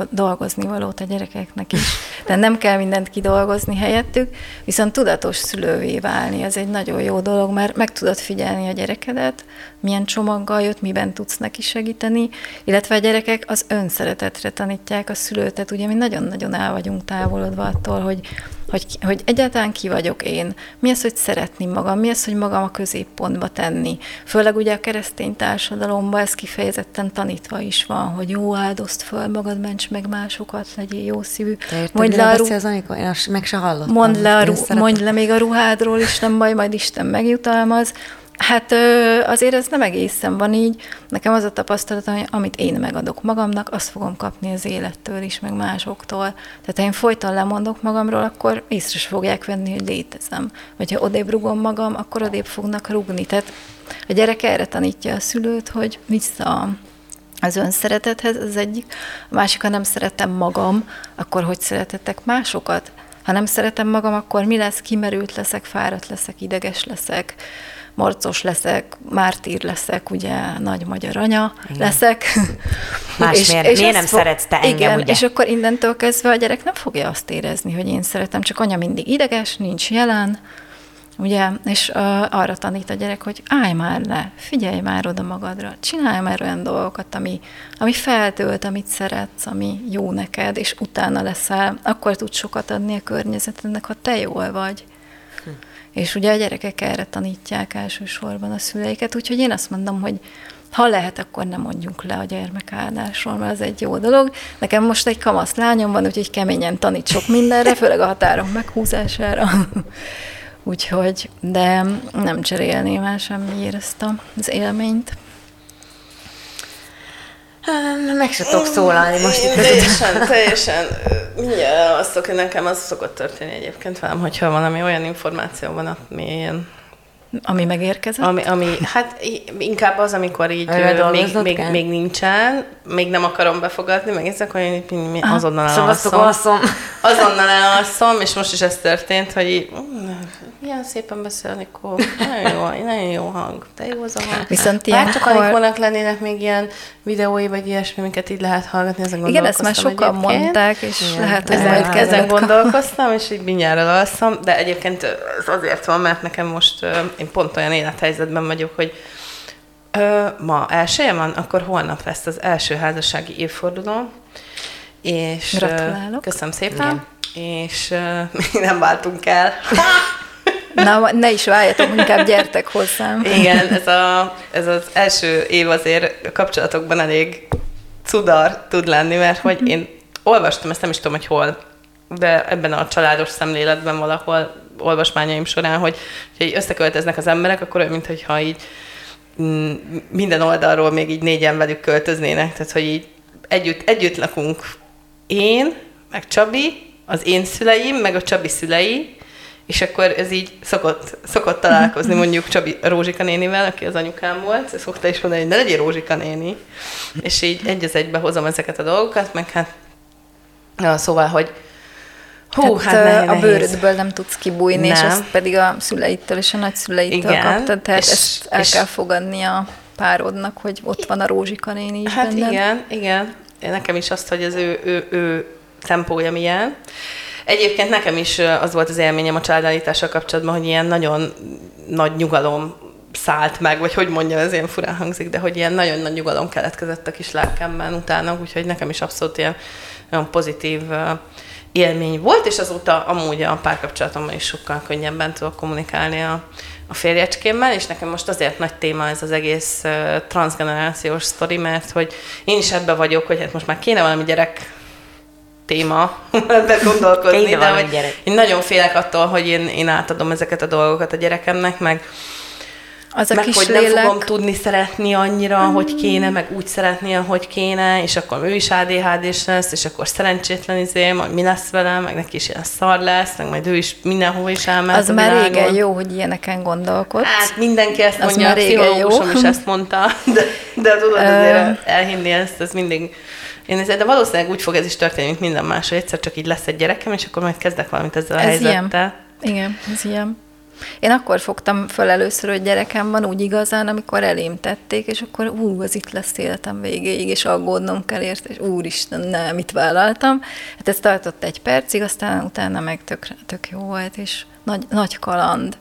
dolgozni valót a gyerekeknek is. De nem kell mindent kidolgozni helyettük, viszont tudatos szülővé válni, ez egy nagyon jó dolog, mert meg tudod figyelni a gyerekedet, milyen csomaggal jött, miben tudsz neki segíteni, illetve a gyerekek az önszeretetre tanítják a szülőt, ugye mi nagyon-nagyon el vagyunk távolodva attól, hogy hogy, hogy egyáltalán ki vagyok én, mi az, hogy szeretni magam, mi az, hogy magam a középpontba tenni. Főleg ugye a keresztény társadalomban ez kifejezetten tanítva is van, hogy jó áldozd föl magad, ments meg másokat, legyél jó szívű. Te mondj le, a ru- az, amikor én meg se hallottam. Mondd le, a ru- mondj le még a ruhádról is, nem baj, majd Isten megjutalmaz. Hát azért ez nem egészen van így. Nekem az a tapasztalatom, hogy amit én megadok magamnak, azt fogom kapni az élettől is, meg másoktól. Tehát ha én folyton lemondok magamról, akkor észre is fogják venni, hogy létezem. Vagy ha odébb rugom magam, akkor odébb fognak rugni. Tehát a gyerek erre tanítja a szülőt, hogy vissza az önszeretethez, az egyik. A másik, ha nem szeretem magam, akkor hogy szeretetek másokat? Ha nem szeretem magam, akkor mi lesz? Kimerült leszek, fáradt leszek, ideges leszek, marcos leszek, mártír leszek, ugye nagy magyar anya igen. leszek. Más és, miért, és miért nem fog, szeretsz te engem, igen, ugye? és akkor innentől kezdve a gyerek nem fogja azt érezni, hogy én szeretem, csak anya mindig ideges, nincs jelen, ugye, és uh, arra tanít a gyerek, hogy állj már le, figyelj már oda magadra, csinálj már olyan dolgokat, ami, ami feltölt, amit szeretsz, ami jó neked, és utána leszel, akkor tud sokat adni a környezetednek, ha te jól vagy. És ugye a gyerekek erre tanítják elsősorban a szüleiket, úgyhogy én azt mondom, hogy ha lehet, akkor nem mondjunk le a gyermekáldásról, mert az egy jó dolog. Nekem most egy kamasz lányom van, úgyhogy keményen tanít sok mindenre, főleg a határok meghúzására. úgyhogy, de nem cserélném el semmiért ezt az élményt. Meg se tudok szólalni most itt. Teljesen, teljesen Ja, azt szok, nekem az szokott történni egyébként velem, hogyha valami olyan információ van, ami ilyen ami megérkezett? Ami, ami, hát inkább az, amikor így még, még, még, nincsen, még nem akarom befogadni, meg ezek, hogy én azonnal szóval elalszom. Azonnal elalszom, és most is ez történt, hogy így, mm, milyen szépen beszél Nikó, nagyon jó, nagyon jó hang, de jó az a hang. Viszont ilyen csak a Nikónak lennének még ilyen videói, vagy ilyesmi, amiket így lehet hallgatni, ezen Igen, ezt már sokan egyébként. mondták, és Igen. lehet, hogy majd ezen gondolkoztam, és így mindjárt elalszom, de egyébként ez azért van, mert nekem most én pont olyan élethelyzetben vagyok, hogy ö, ma elsője van, akkor holnap lesz az első házassági évforduló, és Gratulálok. köszönöm szépen, Igen. és ö, mi nem váltunk el. Na, ne is váljatok, inkább gyertek hozzám. Igen, ez, a, ez az első év azért kapcsolatokban elég cudar tud lenni, mert hogy én olvastam, ezt nem is tudom, hogy hol, de ebben a családos szemléletben valahol olvasmányaim során, hogy ha összeköltöznek az emberek, akkor olyan, mintha így minden oldalról még így négyen velük költöznének, tehát hogy így együtt, együtt lakunk én, meg Csabi, az én szüleim, meg a Csabi szülei, és akkor ez így szokott, szokott találkozni mondjuk Csabi Rózsika nénivel, aki az anyukám volt, szokta is mondani, hogy ne legyél Rózsika néni, és így egy az egybe hozom ezeket a dolgokat, meg hát ja, szóval, hogy Hú, hát, hát a bőrödből nem tudsz kibújni, nem. és ezt pedig a szüleittől és a nagyszüleittől Igen, kaptad, tehát és, ezt el és kell fogadni a párodnak, hogy ott van a Rózsika néni is Hát benned. igen, igen. Nekem is azt, hogy az ő, ő, ő tempója milyen. Egyébként nekem is az volt az élményem a családállítással kapcsolatban, hogy ilyen nagyon nagy nyugalom szállt meg, vagy hogy mondjam, ez ilyen furán hangzik, de hogy ilyen nagyon nagy nyugalom keletkezett a kis lelkemben utána, úgyhogy nekem is abszolút ilyen nagyon pozitív élmény volt, és azóta amúgy a párkapcsolatomban is sokkal könnyebben tudok kommunikálni a, a férjecskémmel, és nekem most azért nagy téma ez az egész uh, transgenerációs sztori, mert hogy én is ebbe vagyok, hogy hát most már kéne valami gyerek téma ebben gondolkodni, de hogy én nagyon félek attól, hogy én, én átadom ezeket a dolgokat a gyerekemnek, meg az a meg kis hogy lélek... nem fogom tudni szeretni annyira, mm. hogy kéne, meg úgy szeretni, ahogy kéne, és akkor ő is ADHD-s lesz, és akkor szerencsétlen izé, majd mi lesz vele, meg neki is ilyen szar lesz, meg majd ő is mindenhol is elmehet Az már régen jó, hogy ilyeneken gondolkodsz. Hát mindenki ezt az mondja, a pszichológusom is ezt mondta, de, de tudod, azért elhinni ezt, ez mindig én ezért, de valószínűleg úgy fog ez is történni, mint minden más, hogy egyszer csak így lesz egy gyerekem, és akkor majd kezdek valamit ezzel a ez helyzettel. Ilyen. Igen, ez ilyen. Én akkor fogtam föl először, hogy gyerekem van úgy igazán, amikor elém tették, és akkor ú, az itt lesz életem végéig, és aggódnom kell érte, és úristen, nem, mit vállaltam. Hát ez tartott egy percig, aztán utána meg tök, tök jó volt, és nagy, nagy kaland.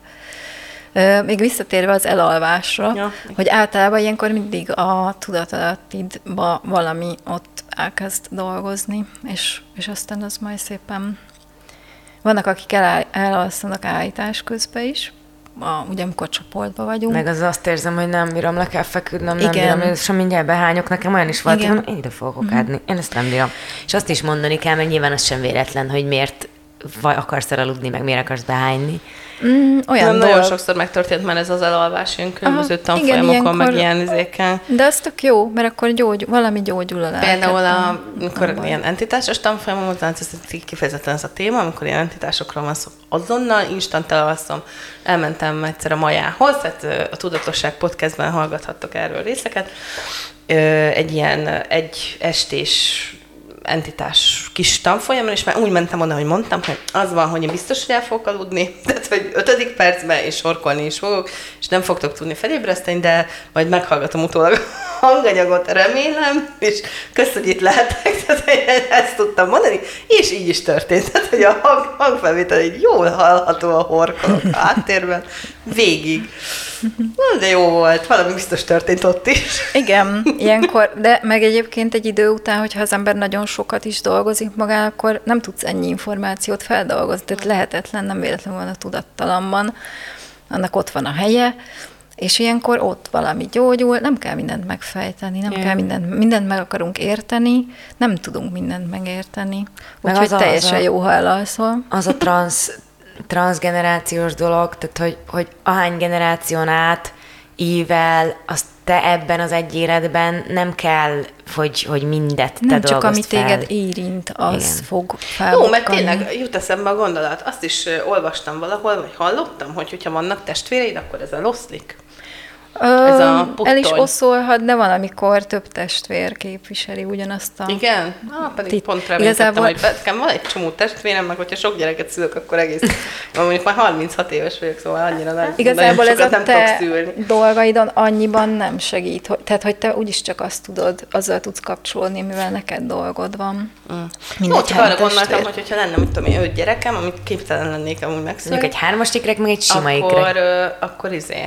Még visszatérve az elalvásra, ja. hogy általában ilyenkor mindig a tudatalattidba valami ott elkezd dolgozni, és, és aztán az majd szépen vannak, akik el, elalszanak állítás közben is, a, ugye amikor csoportban vagyunk. Meg az azt érzem, hogy nem bírom, le kell feküdnöm, nem Igen. bírom, és mindjárt behányok, nekem olyan is volt, hogy én ide fogok mm-hmm. én ezt nem bírom. És azt is mondani kell, meg nyilván az sem véletlen, hogy miért vagy akarsz elaludni, meg miért akarsz behányni. Mm, olyan nem, nagyon sokszor megtörtént már ez az elalvás ilyen különböző tanfolyamokon, meg ilyen izéken. De az tök jó, mert akkor gyógy, valami gyógyul a Például, a, amikor a ilyen entitásos tanfolyamon, ez kifejezetten ez a téma, amikor ilyen entitásokról van szó, azonnal instant elalszom. Elmentem egyszer a Majához, tehát a Tudatosság podcastben hallgathattok erről részeket. Egy ilyen egy estés entitás kis tanfolyamon, és már úgy mentem oda, hogy mondtam, hogy az van, hogy én biztos, hogy el fogok aludni, tehát hogy ötödik percben és sorkolni is fogok, és nem fogtok tudni felébreszteni, de majd meghallgatom utólag a hanganyagot, remélem, és köszönjük, itt lehetek, tehát ezt tudtam mondani, és így is történt, tehát hogy a hang, hangfelvétel így jól hallható a horkolok áttérben, végig. Na, de jó volt, valami biztos történt ott is. Igen, ilyenkor, de meg egyébként egy idő után, hogyha az ember nagyon sokat is dolgozik magán, akkor nem tudsz ennyi információt feldolgozni, tehát lehetetlen, nem véletlenül van a tudattalamban, annak ott van a helye, és ilyenkor ott valami gyógyul, nem kell mindent megfejteni, nem Igen. kell mindent, mindent meg akarunk érteni, nem tudunk mindent megérteni. Úgyhogy teljesen az a, jó, ha elalszol. Az a transz, transgenerációs dolog, tehát hogy, hogy ahány generáción át ível, azt te ebben az egy életben nem kell, hogy, hogy mindet te Nem csak ami fel. téged érint, az Igen. fog Jó, felbukkani. mert tényleg jut eszembe a gondolat. Azt is olvastam valahol, vagy hallottam, hogy hogyha vannak testvéreid, akkor ez eloszlik. Ö, ez a El is puttony. oszolhat, de van, amikor több testvér képviseli ugyanazt a... Igen? Ah, pedig Tit- pont reménykedtem, igazából- hogy nekem van egy csomó testvérem, meg hogyha sok gyereket szülök, akkor egész... mondjuk már 36 éves vagyok, szóval annyira nem, Igazából nagyon ez a nem te dolgaidon annyiban nem segít, hogy, tehát hogy te úgyis csak azt tudod, azzal tudsz kapcsolódni, mivel neked dolgod van. Mm. Mindegy, csak arra gondoltam, hogy hogyha lenne, mit tudom én, öt gyerekem, amit képtelen lennék amúgy megszülni, Mondjuk egy hármas ikrek, meg egy sima akkor, ikrek. ö, akkor izé,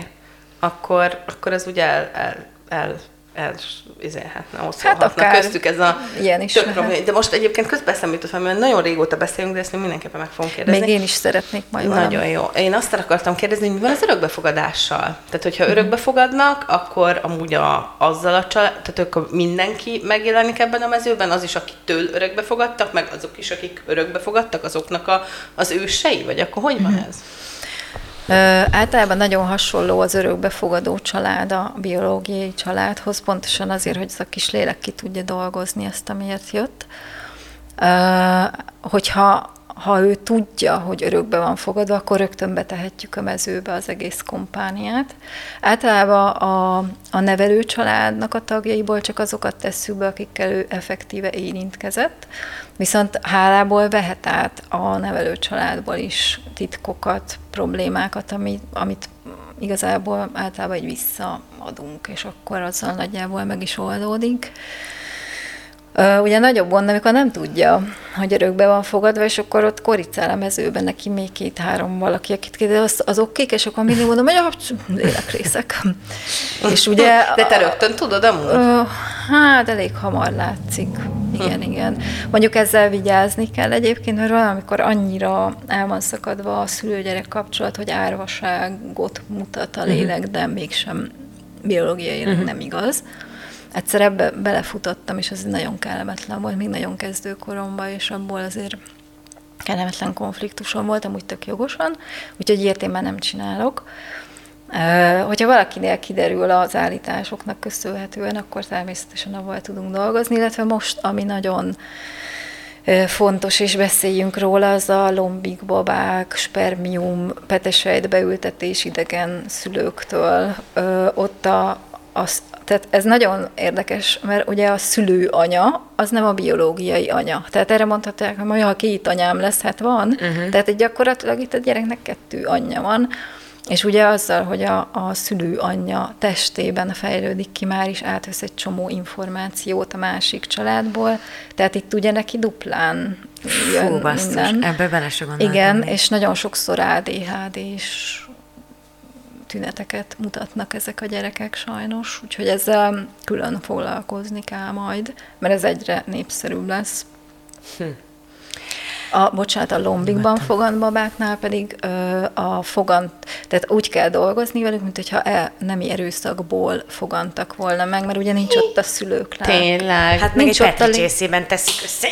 akkor, akkor ez ugye el, el, el, el izélhetne, oszolhatna. Hát akár Köztük ez a ilyen is tök probléma. De most egyébként közben jutott, valami, mert nagyon régóta beszélünk, de ezt még mindenképpen meg fogom kérdezni. Még én is szeretnék majd valami. Nagyon jó. Én azt akartam kérdezni, hogy mi van az örökbefogadással? Tehát, hogyha Mhm. örökbefogadnak, akkor amúgy a, azzal a család, tehát akkor mindenki megjelenik ebben a mezőben, az is, akitől örökbefogadtak, meg azok is, akik örökbefogadtak, azoknak a, az ősei, vagy akkor hogy Mhm. van ez? Általában nagyon hasonló az örökbefogadó család a biológiai családhoz, pontosan azért, hogy ez a kis lélek ki tudja dolgozni ezt, amiért jött. Hogyha ha ő tudja, hogy örökbe van fogadva, akkor rögtön betehetjük a mezőbe az egész kompániát. Általában a, a nevelő családnak a tagjaiból csak azokat tesszük be, akikkel ő effektíve érintkezett, viszont hálából vehet át a nevelő családból is titkokat, problémákat, amit, amit igazából általában egy visszaadunk, és akkor azzal nagyjából meg is oldódik. Ugye nagyobb gond, amikor nem tudja, hogy örökbe van fogadva, és akkor ott koricál a mezőben neki még két-három valaki, akit kérdez, az, azok kik, és akkor mindig mondom, hogy a lélekrészek. és ugye... De te rögtön tudod amúgy? Hát elég hamar látszik. Igen, igen. Mondjuk ezzel vigyázni kell egyébként, mert valamikor annyira el van szakadva a szülő-gyerek kapcsolat, hogy árvaságot mutat a lélek, de mégsem biológiailag nem igaz. Egyszer ebbe belefutottam, és ez nagyon kellemetlen volt, még nagyon kezdőkoromban, és abból azért kellemetlen konfliktusom volt, amúgy tök jogosan, úgyhogy ilyet én már nem csinálok. Hogyha valakinél kiderül az állításoknak köszönhetően, akkor természetesen avval tudunk dolgozni, illetve most, ami nagyon fontos, és beszéljünk róla, az a lombik babák, spermium, petesejt beültetés idegen szülőktől. Ott a, az, tehát ez nagyon érdekes, mert ugye a szülő anya, az nem a biológiai anya. Tehát erre mondhatják, hogy ha két anyám lesz, hát van. Uh-huh. Tehát gyakorlatilag itt a gyereknek kettő anyja van. És ugye azzal, hogy a, a szülő anyja testében fejlődik ki, már is átvesz egy csomó információt a másik családból, tehát itt ugye neki duplán jön Fú, basszus, minden. ebbe bele se gondoltam Igen, még. és nagyon sokszor ADHD és tüneteket mutatnak ezek a gyerekek sajnos, úgyhogy ezzel külön foglalkozni kell majd, mert ez egyre népszerűbb lesz. Hm. A, bocsánat, a lombikban fogant babáknál pedig ö, a fogant, tehát úgy kell dolgozni velük, mint hogyha el, nemi erőszakból fogantak volna meg, mert ugye nincs ott a szülők lelke. Tényleg. Hát meg egy Nincs ott a Petri lé- csészében teszik össze.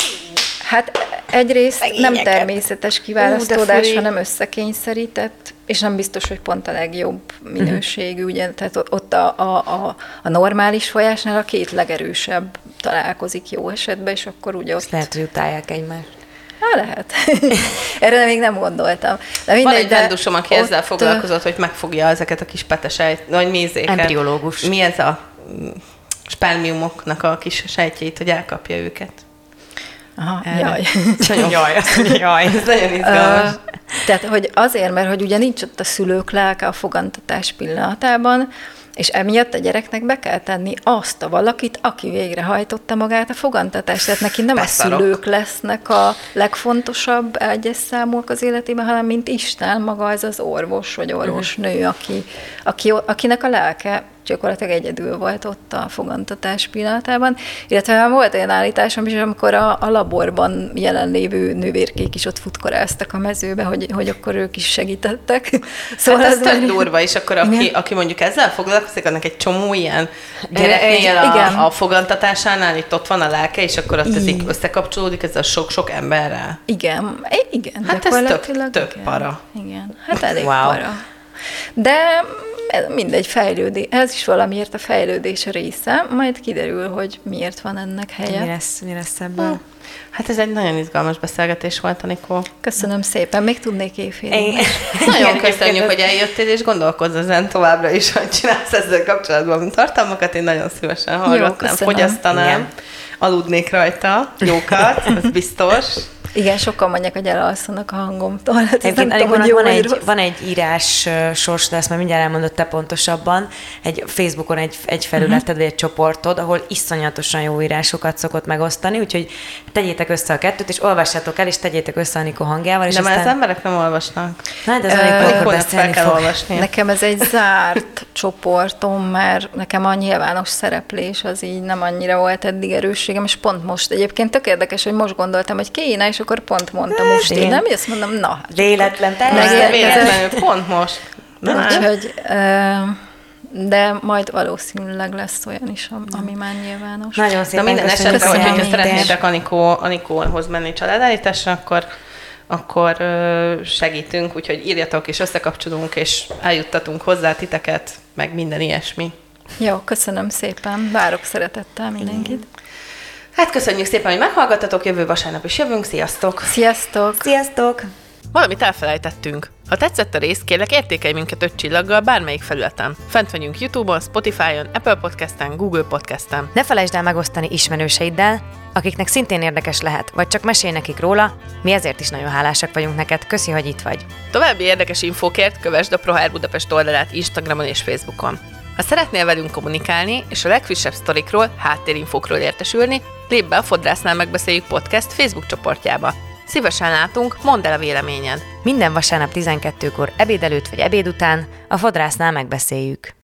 Hát egyrészt nem Szegényeket. természetes Ú, kiválasztódás, furi. hanem összekényszerített, és nem biztos, hogy pont a legjobb minőségű, ugye, tehát ott a, a, a, a normális folyásnál a két legerősebb találkozik jó esetben, és akkor ugye ott... Azt lehet, hogy utálják egymást. Hát lehet. Erre még nem gondoltam. De Van mindegy, egy de vendusom, aki ott, ezzel foglalkozott, hogy megfogja ezeket a kis petesejt, vagy mézéket. Embriológus. Mi ez a mm, spermiumoknak a kis sejtjeit, hogy elkapja őket. Aha, Erre. jaj. Nagyon, Jaj, jaj. ez nagyon izgalmas. Tehát, hogy azért, mert hogy ugye nincs ott a szülők lelke a fogantatás pillanatában, és emiatt a gyereknek be kell tenni azt a valakit, aki végrehajtotta magát a fogantatást. Tehát neki nem Beszarok. a szülők lesznek a legfontosabb egyes számúak az életében, hanem mint Isten, maga ez az orvos vagy orvosnő, aki, aki, akinek a lelke gyakorlatilag egyedül volt ott a fogantatás pillanatában. Illetve már volt olyan állításom is, amikor a, a laborban jelenlévő nővérkék is ott futkoráztak a mezőbe, hogy, hogy akkor ők is segítettek. Szóval hát ez már- tök durva is, akkor aki, Igen. aki mondjuk ezzel foglalkozik, annak egy csomó ilyen gyereknél igen. a, a fogantatásánál itt ott van a lelke, és akkor ott ez összekapcsolódik ezzel sok-sok emberrel. Igen, igen. Hát ez tök- tök igen. para. Igen, hát elég wow. para. De mindegy fejlődés, ez is valamiért a fejlődés része, majd kiderül, hogy miért van ennek helye. Mi lesz, mi lesz ebből? Hm. Hát ez egy nagyon izgalmas beszélgetés volt, Anikó. Köszönöm szépen, még tudnék éjfél. nagyon köszönjük, hogy eljöttél, és gondolkozz ezen továbbra is, hogy csinálsz ezzel kapcsolatban tartalmakat, én nagyon szívesen hallgatnám, Jó, fogyasztanám, Igen. aludnék rajta, jókat, ez biztos. Igen, sokan mondják, hogy elalszanak a hangomtól. Hát nem tudom, hogy van, egy, van egy írás sors, de ezt már mindjárt elmondott te pontosabban, egy Facebookon egy, egy felületed, uh-huh. vagy egy csoportod, ahol iszonyatosan jó írásokat szokott megosztani, úgyhogy tegyétek össze a kettőt, és olvassátok el, és tegyétek össze a Nikó hangjával. És de aztán... már az emberek nem olvasnak. Na, de ez uh, beszélni kell fog. olvasni. Nekem ez egy zárt csoportom, mert nekem a nyilvános szereplés az így nem annyira volt eddig erősségem, és pont most egyébként tök érdekes, hogy most gondoltam, hogy kéne, és akkor pont mondtam most én, nem? És mondom, na. Véletlen, teljesen véletlenül, pont most. Úgyhogy, de majd valószínűleg lesz olyan is, ami már nyilvános. Nagyon szépen Na minden esetre, hogy, hogyha szeretnétek Anikó, Anikóhoz menni családállításra, akkor akkor segítünk, úgyhogy írjatok, és összekapcsolunk, és eljuttatunk hozzá titeket, meg minden ilyesmi. Jó, köszönöm szépen. Várok szeretettel mindenkit. Hát köszönjük szépen, hogy meghallgattatok, jövő vasárnap is jövünk, sziasztok! Sziasztok! Sziasztok! Valamit elfelejtettünk. Ha tetszett a rész, kérlek értékelj minket öt csillaggal bármelyik felületen. Fent vagyunk Youtube-on, Spotify-on, Apple Podcast-en, Google Podcast-en. Ne felejtsd el megosztani ismerőseiddel, akiknek szintén érdekes lehet, vagy csak mesélj nekik róla, mi ezért is nagyon hálásak vagyunk neked, köszi, hogy itt vagy. További érdekes infókért kövesd a ProHair Budapest oldalát Instagramon és Facebookon. Ha szeretnél velünk kommunikálni, és a legfrissebb sztorikról, háttérinfokról értesülni, lépj be a Fodrásznál megbeszéljük podcast Facebook csoportjába. Szívesen látunk, mondd el a véleményed. Minden vasárnap 12-kor ebéd előtt vagy ebéd után a Fodrásznál megbeszéljük.